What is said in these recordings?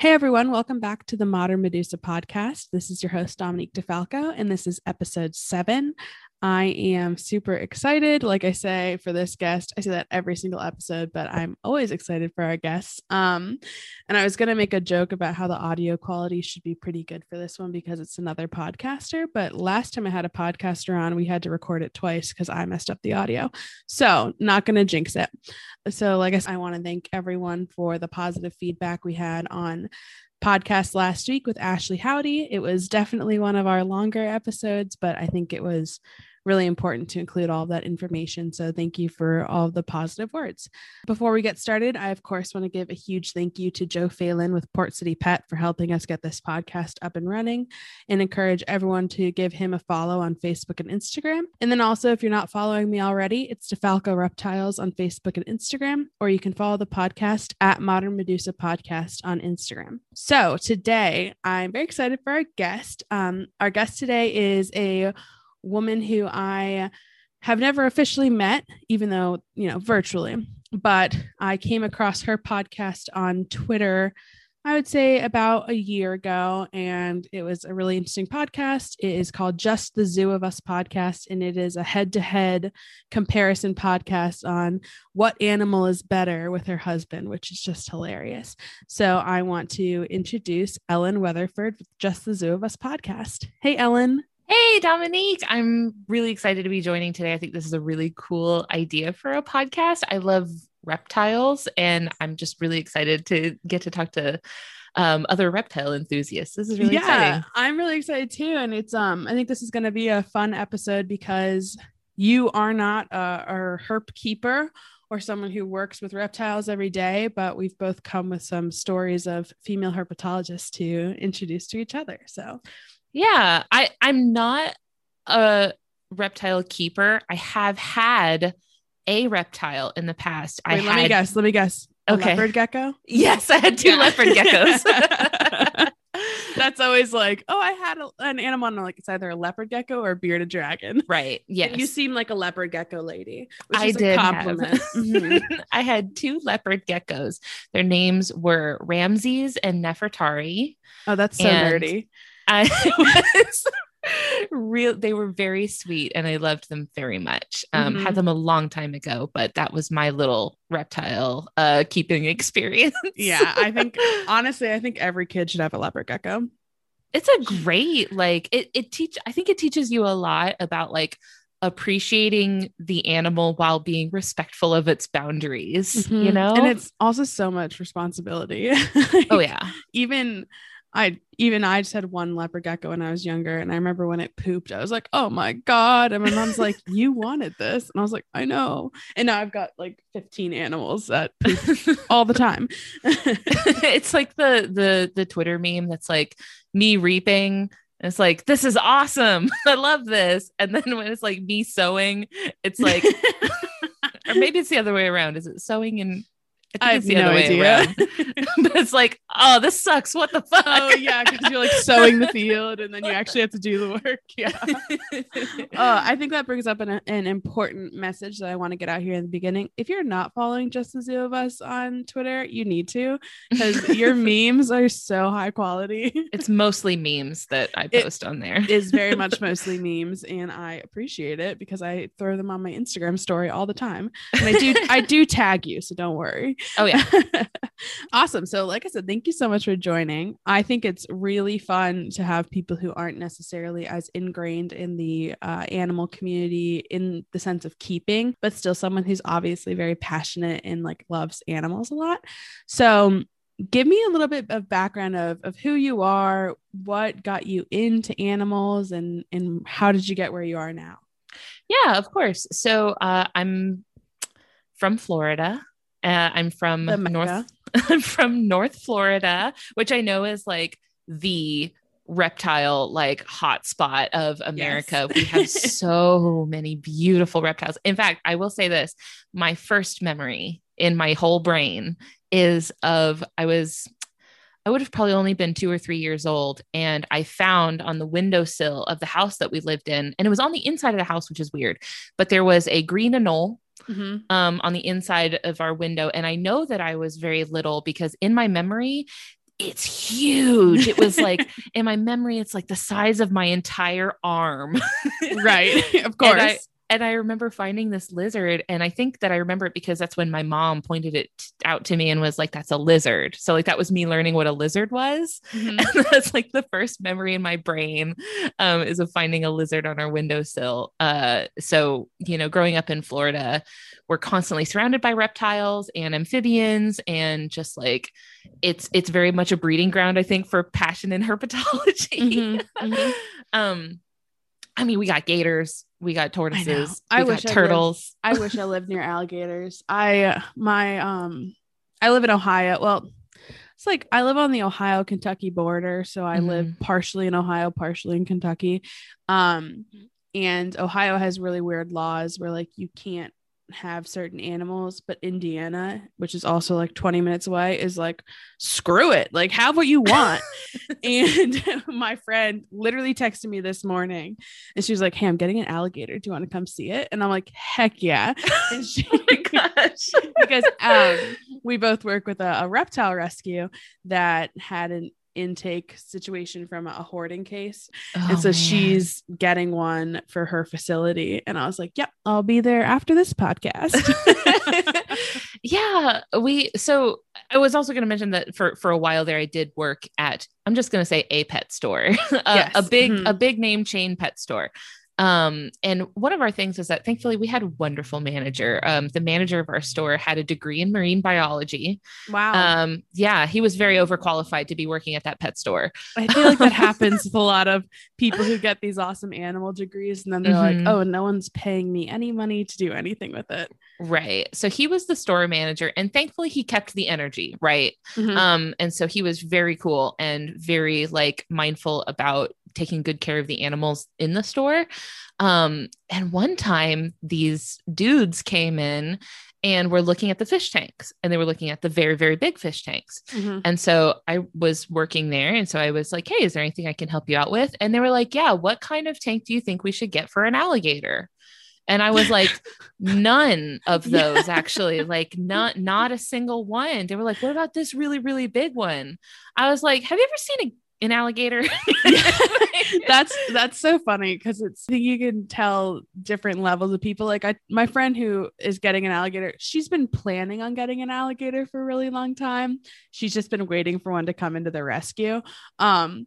Hey everyone, welcome back to the Modern Medusa podcast. This is your host, Dominique DeFalco, and this is episode seven. I am super excited, like I say, for this guest. I say that every single episode, but I'm always excited for our guests. Um, and I was going to make a joke about how the audio quality should be pretty good for this one because it's another podcaster. But last time I had a podcaster on, we had to record it twice because I messed up the audio. So, not going to jinx it. So, like I said, I want to thank everyone for the positive feedback we had on podcast last week with Ashley Howdy. It was definitely one of our longer episodes, but I think it was really important to include all of that information. So thank you for all the positive words. Before we get started, I of course want to give a huge thank you to Joe Phelan with Port City Pet for helping us get this podcast up and running and encourage everyone to give him a follow on Facebook and Instagram. And then also, if you're not following me already, it's DeFalco Reptiles on Facebook and Instagram, or you can follow the podcast at Modern Medusa Podcast on Instagram. So today, I'm very excited for our guest. Um, our guest today is a woman who I have never officially met, even though, you know, virtually, but I came across her podcast on Twitter. I would say about a year ago, and it was a really interesting podcast. It is called Just the Zoo of Us podcast, and it is a head to head comparison podcast on what animal is better with her husband, which is just hilarious. So I want to introduce Ellen Weatherford with Just the Zoo of Us podcast. Hey, Ellen. Hey, Dominique. I'm really excited to be joining today. I think this is a really cool idea for a podcast. I love reptiles, and I'm just really excited to get to talk to um, other reptile enthusiasts. This is really exciting. yeah, exciting. I'm really excited too. And it's um I think this is gonna be a fun episode because you are not a, a herp keeper or someone who works with reptiles every day, but we've both come with some stories of female herpetologists to introduce to each other. So yeah, I I'm not a reptile keeper. I have had a reptile in the past. Wait, I let had, me guess. Let me guess. A okay. leopard gecko? Yes, I had two yeah. leopard geckos. That's always like, oh, I had a, an animal. And like, it's either a leopard gecko or a bearded dragon. Right. Yes. you seem like a leopard gecko lady. Which I is did. A compliment. mm-hmm. I had two leopard geckos. Their names were Ramses and Nefertari. Oh, that's so and nerdy. I was real they were very sweet and I loved them very much. Um, mm-hmm. had them a long time ago, but that was my little reptile uh keeping experience. yeah, I think honestly, I think every kid should have a leopard gecko. It's a great like it it teach I think it teaches you a lot about like appreciating the animal while being respectful of its boundaries, mm-hmm. you know? And it's also so much responsibility. oh yeah. Even I even I just had one leopard gecko when I was younger, and I remember when it pooped, I was like, "Oh my god!" And my mom's like, "You wanted this," and I was like, "I know." And now I've got like 15 animals that poop all the time. it's like the the the Twitter meme that's like me reaping. And It's like this is awesome. I love this. And then when it's like me sowing, it's like, or maybe it's the other way around. Is it sowing and I, I have no idea. but it's like, oh, this sucks. What the fuck? Oh yeah, because you're like sowing the field and then you actually have to do the work. Yeah. uh, I think that brings up an, an important message that I want to get out here in the beginning. If you're not following Just the Zoo of Us on Twitter, you need to because your memes are so high quality. it's mostly memes that I post it on there. is very much mostly memes, and I appreciate it because I throw them on my Instagram story all the time. And I do I do tag you, so don't worry. Oh, yeah. awesome. So, like I said, thank you so much for joining. I think it's really fun to have people who aren't necessarily as ingrained in the uh, animal community in the sense of keeping, but still someone who's obviously very passionate and like loves animals a lot. So, give me a little bit of background of, of who you are, what got you into animals, and, and how did you get where you are now? Yeah, of course. So, uh, I'm from Florida. Uh, I'm from North. I'm from North Florida, which I know is like the reptile like hotspot of America. Yes. we have so many beautiful reptiles. In fact, I will say this: my first memory in my whole brain is of I was I would have probably only been two or three years old. And I found on the windowsill of the house that we lived in, and it was on the inside of the house, which is weird, but there was a green anole mm-hmm. um, on the inside of our window. And I know that I was very little because in my memory, it's huge. It was like in my memory, it's like the size of my entire arm. right. Of course. And I, remember finding this lizard, and I think that I remember it because that's when my mom pointed it out to me and was like, "That's a lizard." So like that was me learning what a lizard was, mm-hmm. and that's like the first memory in my brain um, is of finding a lizard on our windowsill. Uh, so you know, growing up in Florida, we're constantly surrounded by reptiles and amphibians, and just like it's it's very much a breeding ground, I think, for passion in herpetology. Mm-hmm. Mm-hmm. um, I mean, we got gators, we got tortoises, I, I wish turtles. I, lived, I wish I lived near alligators. I uh, my um, I live in Ohio. Well, it's like I live on the Ohio Kentucky border, so I mm-hmm. live partially in Ohio, partially in Kentucky. Um, and Ohio has really weird laws where like you can't have certain animals, but Indiana, which is also like 20 minutes away, is like, screw it, like have what you want. and my friend literally texted me this morning and she was like, Hey, I'm getting an alligator. Do you want to come see it? And I'm like, heck yeah. And she, oh my gosh. because um, we both work with a, a reptile rescue that had an intake situation from a hoarding case. Oh, and so man. she's getting one for her facility. And I was like, yep, I'll be there after this podcast. yeah. We, so I was also going to mention that for, for a while there, I did work at, I'm just going to say a pet store, a, yes. a big, mm-hmm. a big name chain pet store. Um, and one of our things is that thankfully we had a wonderful manager. Um, the manager of our store had a degree in marine biology. Wow. Um, yeah, he was very overqualified to be working at that pet store. I feel like that happens with a lot of people who get these awesome animal degrees and then they're mm-hmm. like, oh, no one's paying me any money to do anything with it. Right. So he was the store manager and thankfully he kept the energy, right? Mm-hmm. Um, and so he was very cool and very like mindful about taking good care of the animals in the store. Um, and one time these dudes came in and were looking at the fish tanks and they were looking at the very, very big fish tanks. Mm-hmm. And so I was working there. And so I was like, Hey, is there anything I can help you out with? And they were like, Yeah, what kind of tank do you think we should get for an alligator? And I was like, none of those yeah. actually, like not not a single one. They were like, what about this really, really big one? I was like, have you ever seen a an alligator. that's that's so funny because it's you can tell different levels of people. Like I my friend who is getting an alligator, she's been planning on getting an alligator for a really long time. She's just been waiting for one to come into the rescue. Um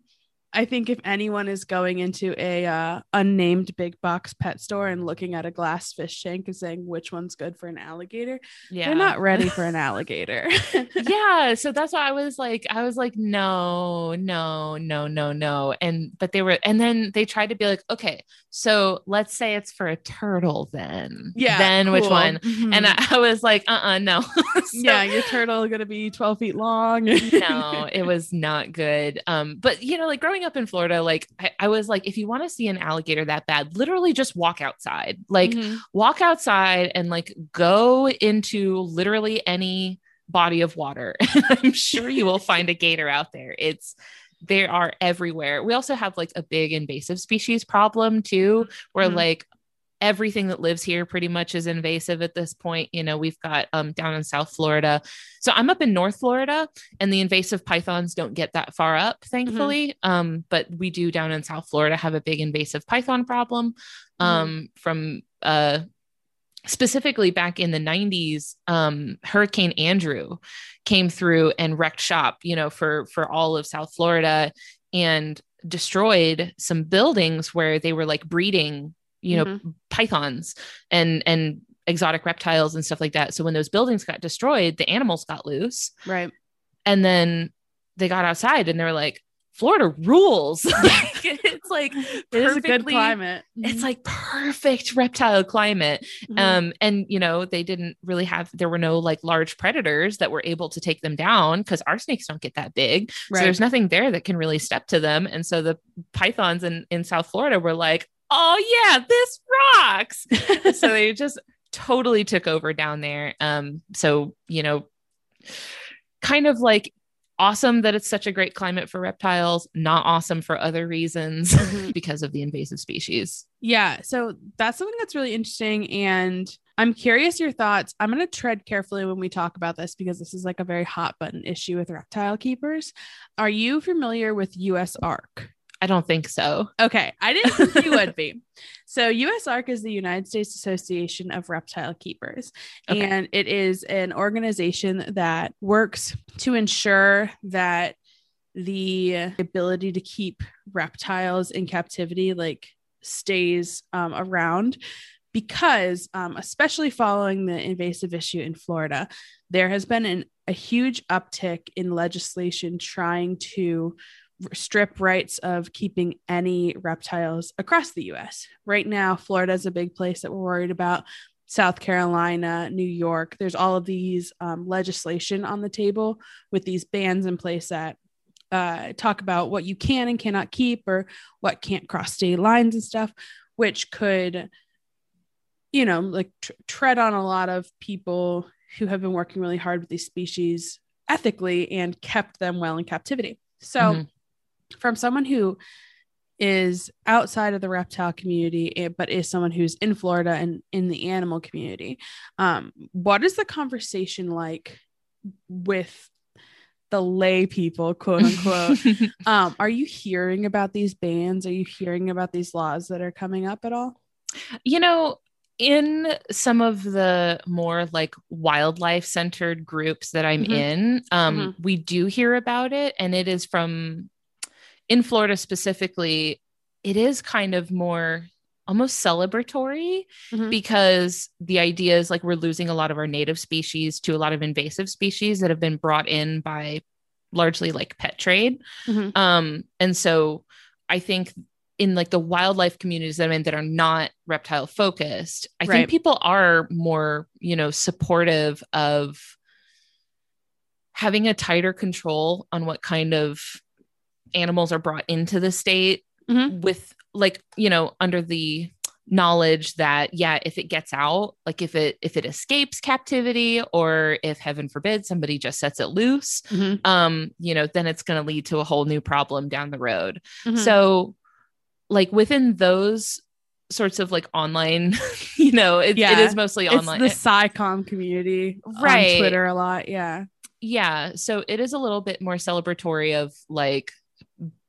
I think if anyone is going into a uh, unnamed big box pet store and looking at a glass fish tank and saying which one's good for an alligator, yeah. they're not ready for an alligator. yeah, so that's why I was like, I was like, no, no, no, no, no, and but they were, and then they tried to be like, okay, so let's say it's for a turtle, then, yeah, then cool. which one? Mm-hmm. And I, I, was like, uh, uh no, so, yeah, your turtle gonna be twelve feet long. no, it was not good. Um, but you know, like growing growing up in Florida, like I, I was like, if you want to see an alligator that bad, literally just walk outside. Like mm-hmm. walk outside and like go into literally any body of water. I'm sure you will find a gator out there. It's they are everywhere. We also have like a big invasive species problem too, where mm-hmm. like everything that lives here pretty much is invasive at this point. You know, we've got um, down in South Florida. So I'm up in North Florida, and the invasive pythons don't get that far up, thankfully. Mm-hmm. Um, but we do down in South Florida have a big invasive python problem mm-hmm. um, mm-hmm. from uh, specifically back in the 90s um, hurricane andrew came through and wrecked shop you know for for all of south florida and destroyed some buildings where they were like breeding you know mm-hmm. pythons and and exotic reptiles and stuff like that so when those buildings got destroyed the animals got loose right and then they got outside and they were like Florida rules. it's like it is a good climate. It's mm-hmm. like perfect reptile climate. Mm-hmm. Um, and you know, they didn't really have there were no like large predators that were able to take them down because our snakes don't get that big. Right. So there's nothing there that can really step to them. And so the pythons in, in South Florida were like, oh yeah, this rocks. so they just totally took over down there. Um, so you know, kind of like awesome that it's such a great climate for reptiles, not awesome for other reasons mm-hmm. because of the invasive species. Yeah. So that's something that's really interesting. And I'm curious your thoughts. I'm going to tread carefully when we talk about this because this is like a very hot button issue with reptile keepers. Are you familiar with USARK? I don't think so. Okay. I didn't think you would be. So, USARK is the United States Association of Reptile Keepers, okay. and it is an organization that works to ensure that the ability to keep reptiles in captivity like stays um, around because um, especially following the invasive issue in florida there has been an, a huge uptick in legislation trying to strip rights of keeping any reptiles across the US. Right now, Florida is a big place that we're worried about. South Carolina, New York, there's all of these um, legislation on the table with these bans in place that uh, talk about what you can and cannot keep or what can't cross state lines and stuff, which could, you know, like tr- tread on a lot of people who have been working really hard with these species ethically and kept them well in captivity. So, mm-hmm from someone who is outside of the reptile community eh, but is someone who's in florida and in the animal community um, what is the conversation like with the lay people quote unquote um, are you hearing about these bans are you hearing about these laws that are coming up at all you know in some of the more like wildlife centered groups that i'm mm-hmm. in um, mm-hmm. we do hear about it and it is from in Florida specifically, it is kind of more almost celebratory mm-hmm. because the idea is like we're losing a lot of our native species to a lot of invasive species that have been brought in by largely like pet trade. Mm-hmm. Um, and so I think in like the wildlife communities that I'm in that are not reptile focused, I right. think people are more, you know, supportive of having a tighter control on what kind of animals are brought into the state mm-hmm. with like you know under the knowledge that yeah if it gets out like if it if it escapes captivity or if heaven forbid somebody just sets it loose mm-hmm. um you know then it's going to lead to a whole new problem down the road mm-hmm. so like within those sorts of like online you know it, yeah. it is mostly online it's the SciComm community right on twitter a lot yeah yeah so it is a little bit more celebratory of like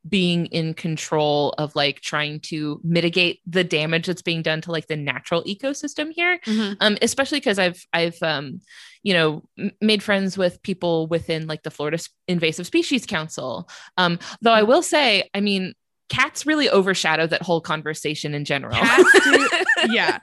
being in control of like trying to mitigate the damage that's being done to like the natural ecosystem here. Mm-hmm. um especially because i've i've um you know m- made friends with people within like the florida invasive species council. Um though i will say i mean cats really overshadow that whole conversation in general. Do, yeah.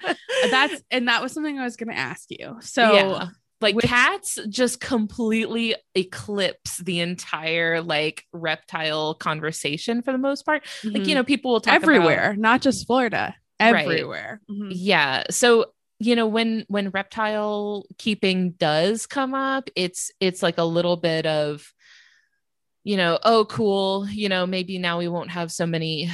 That's and that was something i was going to ask you. So yeah like Which, cats just completely eclipse the entire like reptile conversation for the most part. Mm-hmm. Like, you mm-hmm. know, people will talk everywhere, about, not just Florida, everywhere. Right. Mm-hmm. Yeah. So, you know, when when reptile keeping does come up, it's it's like a little bit of you know, oh cool, you know, maybe now we won't have so many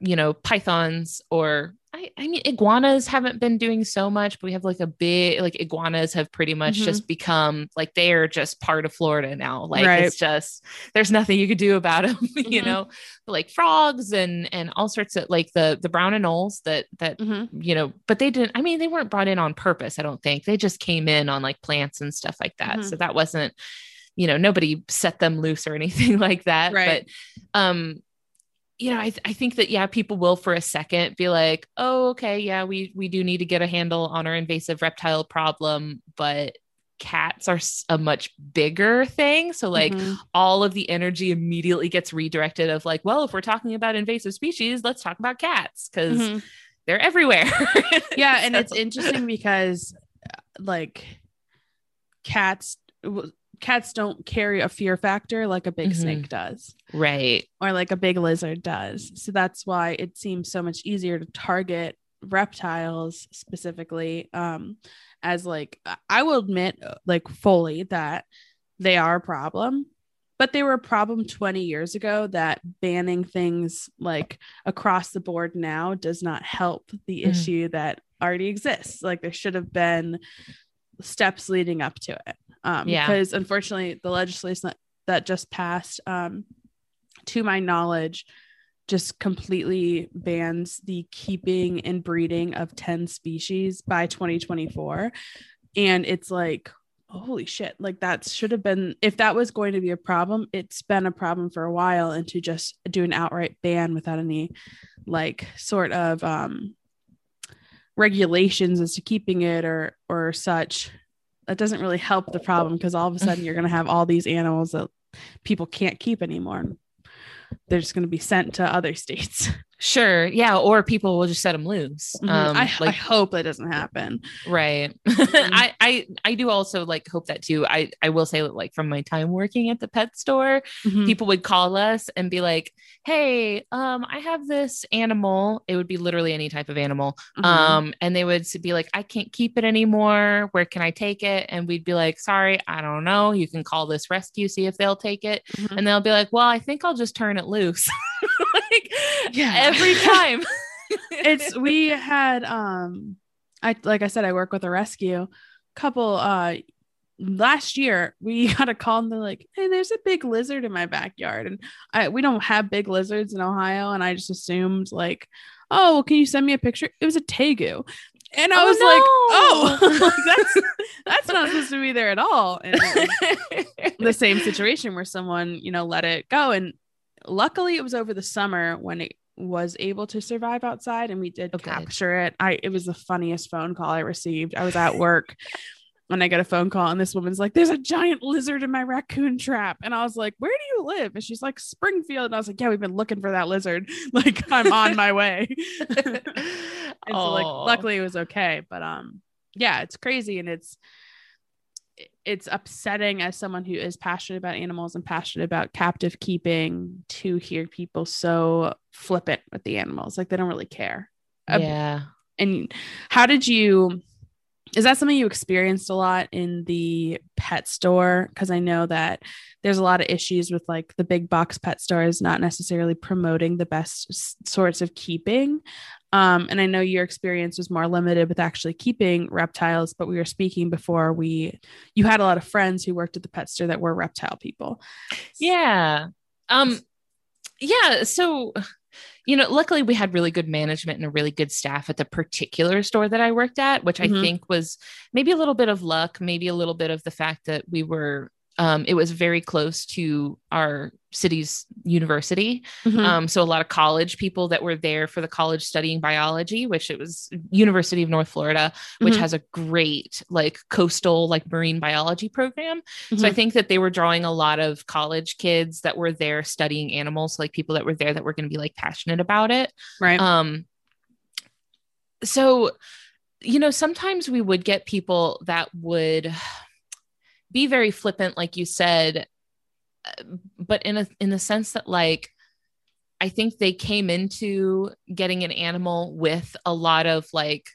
you know, pythons or I, I mean iguanas haven't been doing so much, but we have like a big like iguanas have pretty much mm-hmm. just become like they are just part of Florida now. Like right. it's just there's nothing you could do about them, mm-hmm. you know. But like frogs and and all sorts of like the the brown anoles that that mm-hmm. you know, but they didn't. I mean, they weren't brought in on purpose. I don't think they just came in on like plants and stuff like that. So mm-hmm. that wasn't you know nobody set them loose or anything like that. Right. But um you know, I, th- I think that yeah, people will for a second be like, oh, okay, yeah, we we do need to get a handle on our invasive reptile problem, but cats are a much bigger thing. So like mm-hmm. all of the energy immediately gets redirected of like, well, if we're talking about invasive species, let's talk about cats because mm-hmm. they're everywhere. yeah, and so. it's interesting because like cats cats don't carry a fear factor like a big mm-hmm. snake does. Right. Or like a big lizard does. So that's why it seems so much easier to target reptiles specifically um as like I will admit like fully that they are a problem but they were a problem 20 years ago that banning things like across the board now does not help the mm. issue that already exists like there should have been steps leading up to it um, yeah. Because unfortunately, the legislation that, that just passed, um, to my knowledge, just completely bans the keeping and breeding of 10 species by 2024 and it's like holy shit like that should have been if that was going to be a problem it's been a problem for a while and to just do an outright ban without any like sort of um regulations as to keeping it or or such that doesn't really help the problem because all of a sudden you're going to have all these animals that people can't keep anymore. They're just going to be sent to other states Sure. Yeah. Or people will just set them loose. Mm-hmm. Um, I, like, I, hope that doesn't happen. Right. Mm-hmm. I, I, I do also like hope that too. I, I will say like from my time working at the pet store, mm-hmm. people would call us and be like, Hey, um, I have this animal. It would be literally any type of animal. Mm-hmm. Um, and they would be like, I can't keep it anymore. Where can I take it? And we'd be like, sorry, I don't know. You can call this rescue, see if they'll take it. Mm-hmm. And they'll be like, well, I think I'll just turn it loose. like, yeah every time. it's we had um I like I said, I work with a rescue couple uh last year we got a call and they're like, Hey, there's a big lizard in my backyard. And I we don't have big lizards in Ohio. And I just assumed like, oh well, can you send me a picture? It was a tegu. And I oh, was no. like, oh, that's that's not supposed to be there at all. And the same situation where someone, you know, let it go. And luckily it was over the summer when it was able to survive outside and we did okay. capture it. I it was the funniest phone call I received. I was at work and I got a phone call and this woman's like, There's a giant lizard in my raccoon trap. And I was like, Where do you live? And she's like, Springfield. And I was like, Yeah, we've been looking for that lizard. Like I'm on my way. and so like luckily it was okay. But um yeah, it's crazy and it's it's upsetting as someone who is passionate about animals and passionate about captive keeping to hear people so flippant with the animals. Like they don't really care. Yeah. and how did you is that something you experienced a lot in the pet store? Because i know that there's a lot of issues with like the big box pet stores not necessarily promoting the best sorts of keeping um, and I know your experience was more limited with actually keeping reptiles, but we were speaking before we you had a lot of friends who worked at the pet store that were reptile people. Yeah. Um yeah, so you know, luckily we had really good management and a really good staff at the particular store that I worked at, which mm-hmm. I think was maybe a little bit of luck, maybe a little bit of the fact that we were um, it was very close to our city's university. Mm-hmm. Um, so a lot of college people that were there for the college studying biology, which it was University of North Florida, which mm-hmm. has a great like coastal like marine biology program. Mm-hmm. So I mm-hmm. think that they were drawing a lot of college kids that were there studying animals, like people that were there that were going to be like passionate about it. Right. Um. So, you know, sometimes we would get people that would be very flippant, like you said, but in a in the sense that like I think they came into getting an animal with a lot of like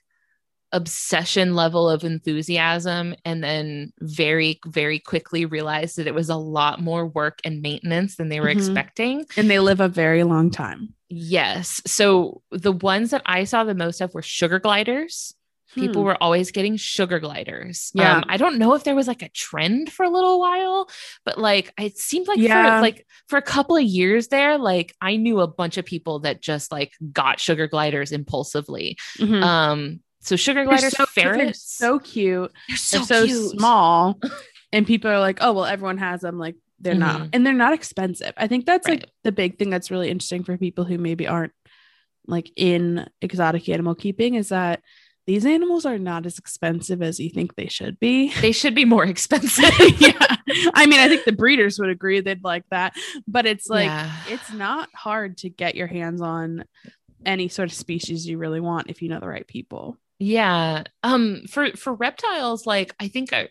obsession level of enthusiasm and then very very quickly realized that it was a lot more work and maintenance than they were mm-hmm. expecting. And they live a very long time. Yes. So the ones that i saw the most of were sugar gliders People hmm. were always getting sugar gliders. Yeah. Um, I don't know if there was like a trend for a little while, but like it seemed like yeah. for like for a couple of years there, like I knew a bunch of people that just like got sugar gliders impulsively. Mm-hmm. Um, so sugar gliders, so, ferrets, so cute. They're so, they're so small, and people are like, "Oh, well, everyone has them." Like they're mm-hmm. not, and they're not expensive. I think that's right. like the big thing that's really interesting for people who maybe aren't like in exotic animal keeping is that these animals are not as expensive as you think they should be. They should be more expensive. yeah. I mean, I think the breeders would agree they'd like that, but it's like yeah. it's not hard to get your hands on any sort of species you really want if you know the right people. Yeah. Um for for reptiles like I think I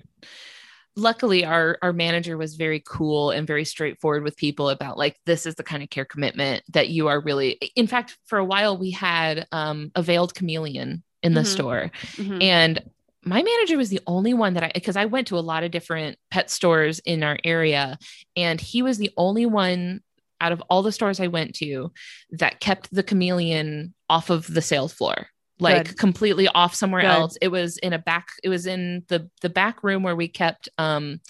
luckily our our manager was very cool and very straightforward with people about like this is the kind of care commitment that you are really in fact for a while we had um a veiled chameleon in the mm-hmm. store. Mm-hmm. And my manager was the only one that I, because I went to a lot of different pet stores in our area, and he was the only one out of all the stores I went to that kept the chameleon off of the sales floor like Good. completely off somewhere Good. else it was in a back it was in the the back room where we kept um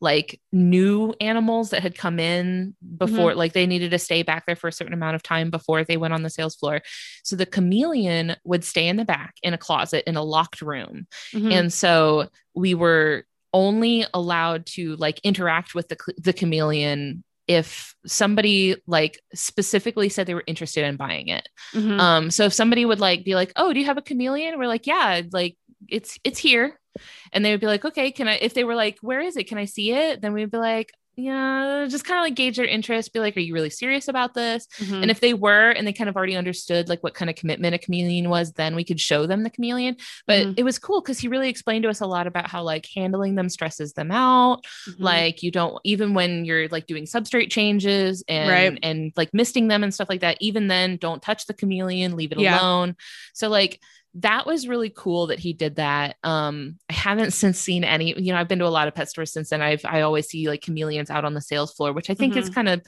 like new animals that had come in before Mm-hmm. like they needed to stay back there for a certain amount of time before they went on the sales floor so the chameleon would stay in the back in a closet in a locked room Mhm. and so we were only allowed to like interact with the, the chameleon if somebody like specifically said they were interested in buying it Mhm. um so if somebody would like be like oh do you have a chameleon we're like yeah like it's it's here and they would be like okay can i if they were like where is it can i see it then we'd be like yeah just kind of like gauge their interest be like are you really serious about this Mhm. and if they were and they kind of already understood like what kind of commitment a chameleon was, then we could show them the chameleon. But Mhm. it was cool because he really explained to us a lot about how like handling them stresses them out. Mhm. Like you don't even when you're like doing substrate changes and Right. and like misting them and stuff like that, even then don't touch the chameleon, leave it Yeah. alone. So like that was really cool that he did that. Um, I haven't since seen any, you know, I've been to a lot of pet stores since then. I've I always see like chameleons out on the sales floor, which I think is Mhm. kind of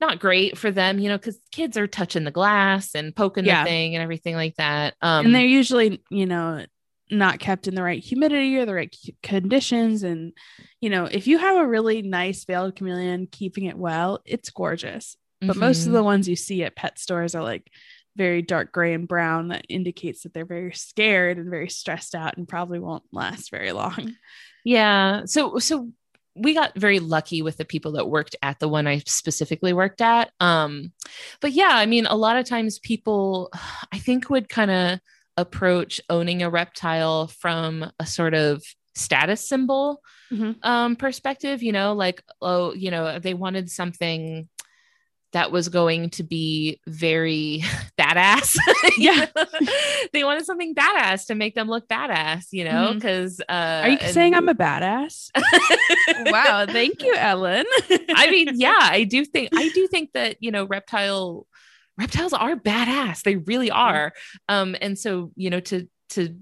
not great for them, you know, because kids are touching the glass and poking Yeah. the thing and everything like that. Um, and they're usually you know not kept in the right humidity or the right conditions and you know if you have a really nice veiled chameleon keeping it well it's gorgeous but most of mhm. the ones you see at pet stores are like very dark gray and brown that indicates that they're very scared and very stressed out and probably won't last very long yeah. So so we got very lucky with the people that worked at the one I specifically worked at. Um, but yeah, I mean, a lot of times people, I think, would kind of approach owning a reptile from a sort of status symbol Mhm. um perspective you know like oh you know they wanted something that was going to be very badass Yeah. they wanted something badass to make them look badass you know because uh are you and- saying i'm a badass wow thank you ellen I mean, yeah, I do think I do think that you know reptile reptiles are badass. They really are. Um, and so you know to to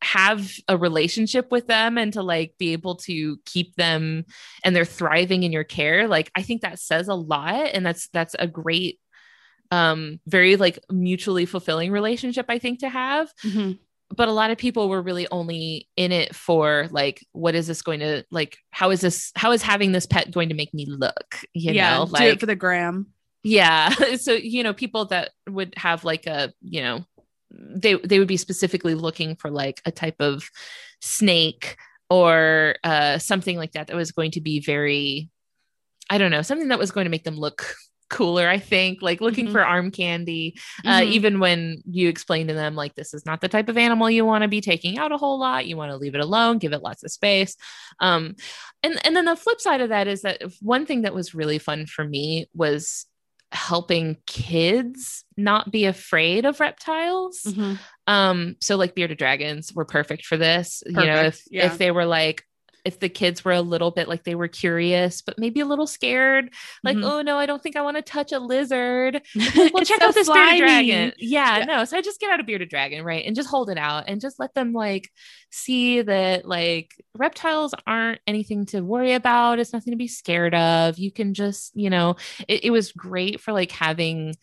have a relationship with them and to like be able to keep them and they're thriving in your care like i think that says a lot and that's that's a great um very like mutually fulfilling relationship i think to have. Mhm. but a lot of people were really only in it for like what is this going to like how is this how is having this pet going to make me look? You yeah know do like it for the gram. Yeah so you know people that would have like a you know they they would be specifically looking for like a type of snake or uh something like that that was going to be very i don't know something that was going to make them look cooler i think like looking Mhm. for arm candy uh, Mhm. even when you explain to them like this is not the type of animal you want to be taking out a whole lot you want to leave it alone give it lots of space um and and then the flip side of that is that one thing that was really fun for me was helping kids not be afraid of reptiles Mhm. um so like bearded dragons were perfect for this you know if yeah. if they were like if the kids were a little bit like they were curious but maybe a little scared like Mhm. oh no i don't think i want to touch a lizard well, check so out this slimy. bearded dragon. Yeah, Yeah. no. So I just get out a bearded dragon, right? And just hold it out and just let them like see that like reptiles aren't anything to worry about. It's nothing to be scared of. You can just, you know, it, it was great for like having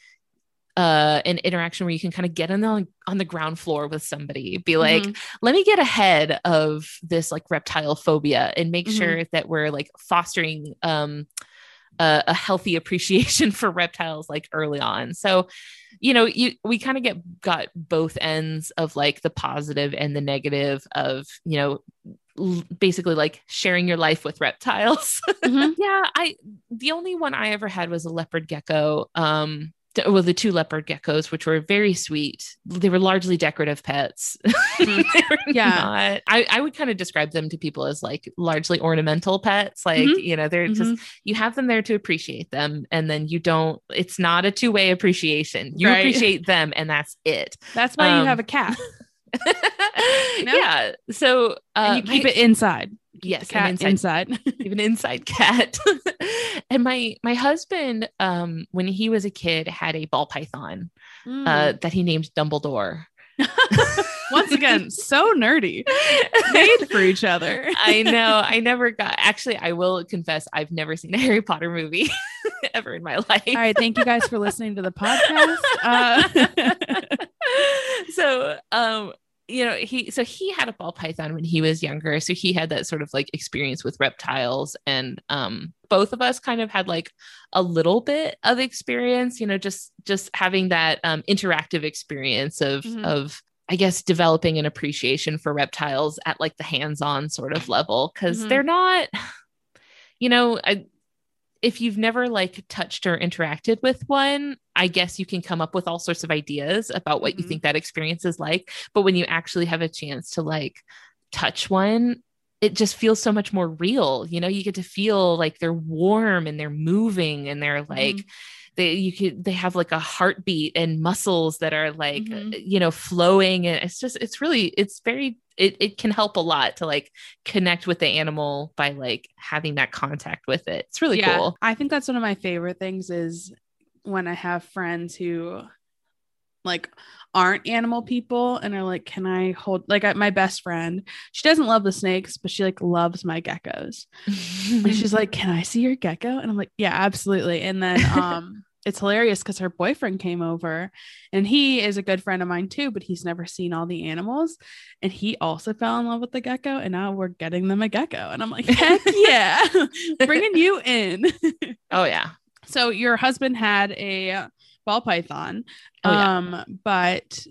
uh an interaction where you can kind of get on the on the ground floor with somebody be like Mhm. let me get ahead of this like reptile phobia and make Mhm. sure that we're like fostering um a, a healthy appreciation for reptiles like early on so you know you we kind of get got both ends of like the positive and the negative of you know l- basically like sharing your life with reptiles Mhm. yeah i the only one i ever had was a leopard gecko um well the two leopard geckos which were very sweet. They were largely decorative pets. Were Yeah. not- I, I would kind of describe them to people as like largely ornamental pets. Like Mhm. you know they're just Mhm. you have them there to appreciate them and then you don't it's not a two-way appreciation. You Right. appreciate them and that's it. That's why you Um, have a cat. Yeah. So uh and you keep my- it inside yes the an cat inside inside, even inside cat. and my my husband, um, when he was a kid, had a ball python Mm. uh, that he named Dumbledore. once again so nerdy made for each other I know. I never got. Actually, I will confess, I've never seen a Harry Potter movie ever in my life. all right thank you guys for listening to the podcast uh, so um you know, he so he had a ball python when he was younger. So he had that sort of like experience with reptiles. And um both of us kind of had like a little bit of experience, you know, just just having that um interactive experience of mm-hmm. of I guess developing an appreciation for reptiles at like the hands-on sort of level because mm-hmm. they're not, you know, I, if you've never like touched or interacted with one, I guess you can come up with all sorts of ideas about what mm-hmm. you think that experience is like. But when you actually have a chance to like touch one, it just feels so much more real. You know, you get to feel like they're warm and they're moving and they're like, mm-hmm they you could they have like a heartbeat and muscles that are like mm-hmm. you know flowing and it's just it's really it's very it, it can help a lot to like connect with the animal by like having that contact with it. It's really yeah, cool. I think that's one of my favorite things is when i have friends who like aren't animal people and are like can i hold like my best friend she doesn't love the snakes but she like loves my geckos. And she's like can i see your gecko? And i'm like yeah absolutely. And then um it's hilarious because her boyfriend came over and he is a good friend of mine too, but he's never seen all the animals. And he also fell in love with the gecko. And now we're getting them a gecko. And I'm like, heck yeah, bringing you in. oh, yeah. So your husband had a ball python. Oh, yeah. Um, but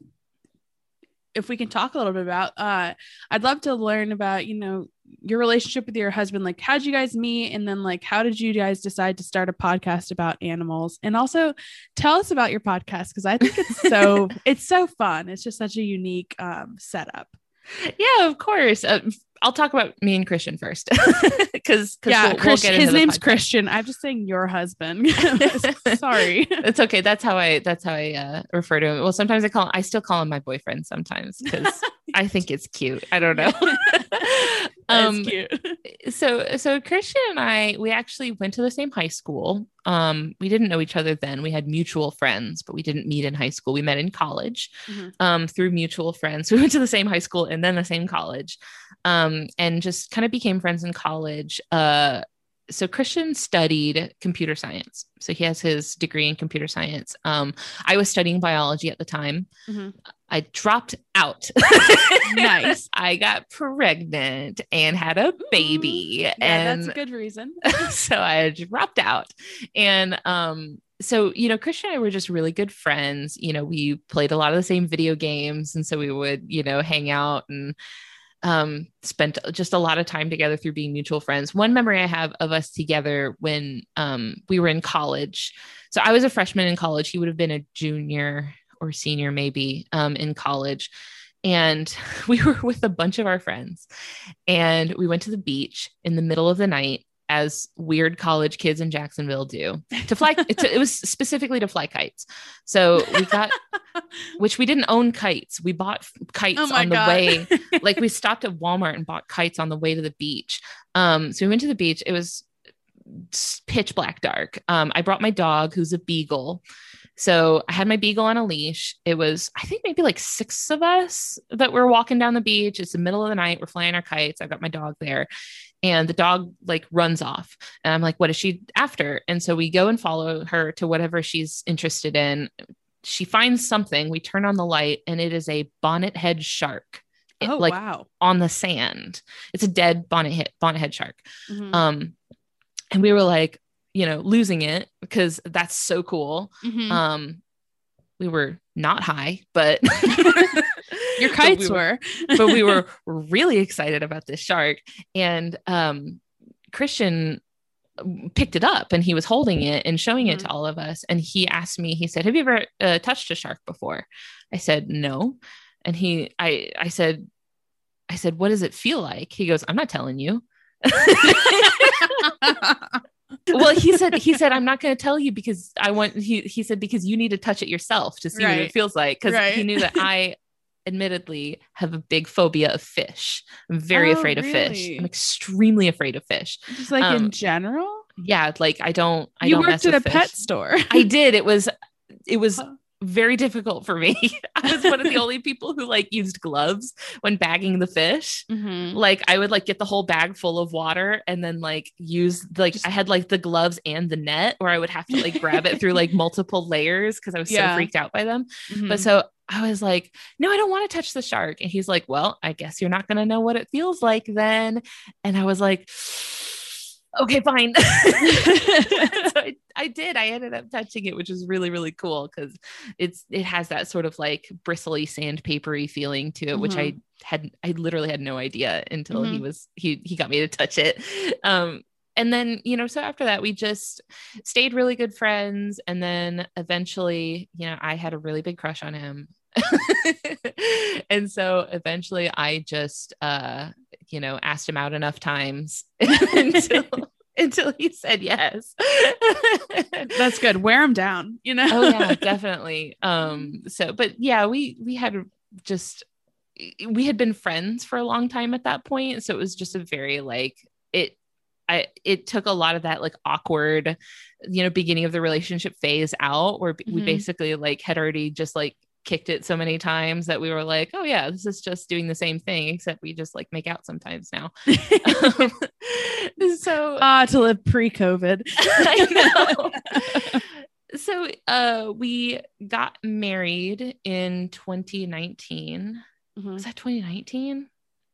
if we can talk a little bit about uh I'd love to learn about, you know, your relationship with your husband like how did you guys meet and then like how did you guys decide to start a podcast about animals and also tell us about your podcast because i think it's so it's so fun it's just such a unique um, setup yeah of course uh, I'll talk about me and Christian first because yeah, we'll, Christian, we'll his name's podcast. Christian. I'm just saying your husband. Sorry, it's okay. That's how I that's how I uh, refer to him. Well, sometimes I call I still call him my boyfriend sometimes because I think it's cute. I don't know. Um, so so Christian and I we actually went to the same high school. Um, we didn't know each other then. We had mutual friends, but we didn't meet in high school. We met in college mm-hmm. um, through mutual friends. We went to the same high school and then the same college um, and just kind of became friends in college. Uh, so Christian studied computer science. So he has his degree in computer science. Um, I was studying biology at the time. Mm-hmm. I dropped out. nice. I got pregnant and had a baby. Yeah, and that's a good reason. so I dropped out. And um, so, you know, Christian and I were just really good friends. You know, we played a lot of the same video games. And so we would, you know, hang out and um, spent just a lot of time together through being mutual friends. One memory I have of us together when um, we were in college. So I was a freshman in college. He would have been a junior or senior, maybe um, in college. And we were with a bunch of our friends. And we went to the beach in the middle of the night as weird college kids in Jacksonville do to fly. it was specifically to fly kites. So we got, which we didn't own kites. We bought kites oh on the God. way. Like we stopped at Walmart and bought kites on the way to the beach. Um, so we went to the beach. It was pitch black dark. Um, I brought my dog, who's a beagle. So I had my beagle on a leash. It was, I think, maybe like six of us that were walking down the beach. It's the middle of the night. We're flying our kites. I've got my dog there and the dog like runs off and i'm like what is she after and so we go and follow her to whatever she's interested in she finds something we turn on the light and it is a bonnet head shark oh like wow on the sand it's a dead bonnet head bonnet head shark mm-hmm. um and we were like you know losing it because that's so cool mm-hmm. um we were not high but Your kites but we were, were but we were really excited about this shark. And um, Christian picked it up and he was holding it and showing it mm-hmm. to all of us. And he asked me, he said, Have you ever uh, touched a shark before? I said, No. And he, I, I said, I said, What does it feel like? He goes, I'm not telling you. Well he said he said i'm not going to tell you because i want he he said because you need to touch it yourself to see right. what it feels like because right. he knew that i admittedly have a big phobia of fish. I'm very oh, afraid of fish. I'm extremely afraid of fish. Just like um, in general? Yeah, like I don't I you don't worked at a fish. pet store. I did. It was it was very difficult for me. I was one of the only people who like used gloves when bagging the fish. Mm-hmm. Like I would like get the whole bag full of water and then like use like Just, I had like the gloves and the net where I would have to like grab it through like multiple layers because I was yeah. so freaked out by them. Mm-hmm. But so I was like, no, I don't want to touch the shark. And he's like, well, I guess you're not going to know what it feels like then. And I was like, okay, fine. I, did. I ended up touching it, which was really, really cool because it's it has that sort of like bristly, sandpapery feeling to it, mm-hmm. which I had I literally had no idea until mm-hmm. he was he he got me to touch it. Um and then you know so after that we just stayed really good friends and then eventually you know i had a really big crush on him and so eventually i just uh you know asked him out enough times until until he said yes. That's good. Wear him down you know? Oh yeah definitely. Um so but yeah we we had just we had been friends for a long time at that point. So it was just a very like it I it took a lot of that like awkward, you know, beginning of the relationship phase out where mm-hmm. we basically like had already just like kicked it so many times that we were like, oh yeah, this is just doing the same thing, except we just like make out sometimes now. um, so ah, to live pre-COVID. I know. so uh we got married in 2019. Mm-hmm. Was that 2019?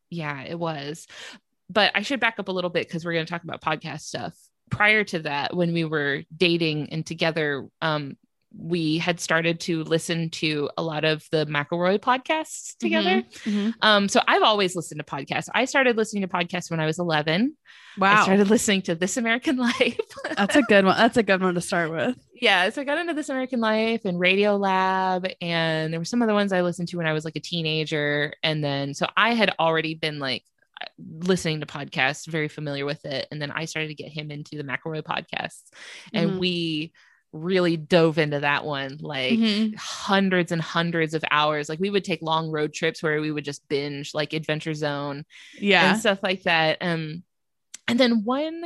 Yeah, it was but I should back up a little bit because we're going to talk about podcast stuff. Prior to that, when we were dating and together, um, we had started to listen to a lot of the McElroy podcasts together. Mm-hmm, mm-hmm. Um, so I've always listened to podcasts. I started listening to podcasts when I was 11. Wow. I started listening to This American Life. That's a good one. That's a good one to start with. Yeah. So I got into This American Life and Radio Lab. And there were some of the ones I listened to when I was like a teenager. And then, so I had already been like listening to podcasts, very familiar with it. And then I started to get him into the McElroy podcasts. And mm-hmm. we really dove into that one like mm-hmm. hundreds and hundreds of hours. Like we would take long road trips where we would just binge like Adventure Zone. Yeah. And stuff like that. Um and then one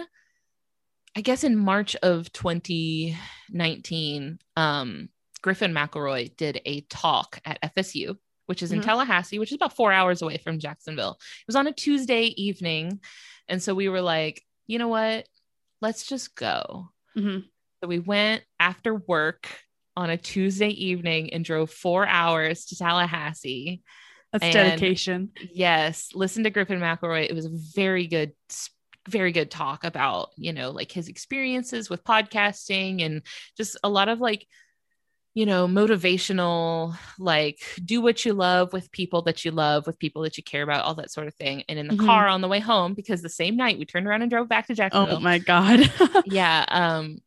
I guess in March of 2019, um, Griffin McElroy did a talk at FSU which is in mm-hmm. Tallahassee, which is about four hours away from Jacksonville. It was on a Tuesday evening. And so we were like, you know what? Let's just go. Mm-hmm. So we went after work on a Tuesday evening and drove four hours to Tallahassee. That's and dedication. Yes. Listen to Griffin McElroy. It was a very good, very good talk about, you know, like his experiences with podcasting and just a lot of like you know, motivational, like do what you love with people that you love, with people that you care about, all that sort of thing. And in the mm-hmm. car on the way home, because the same night we turned around and drove back to Jacksonville. Oh my God. yeah. Um,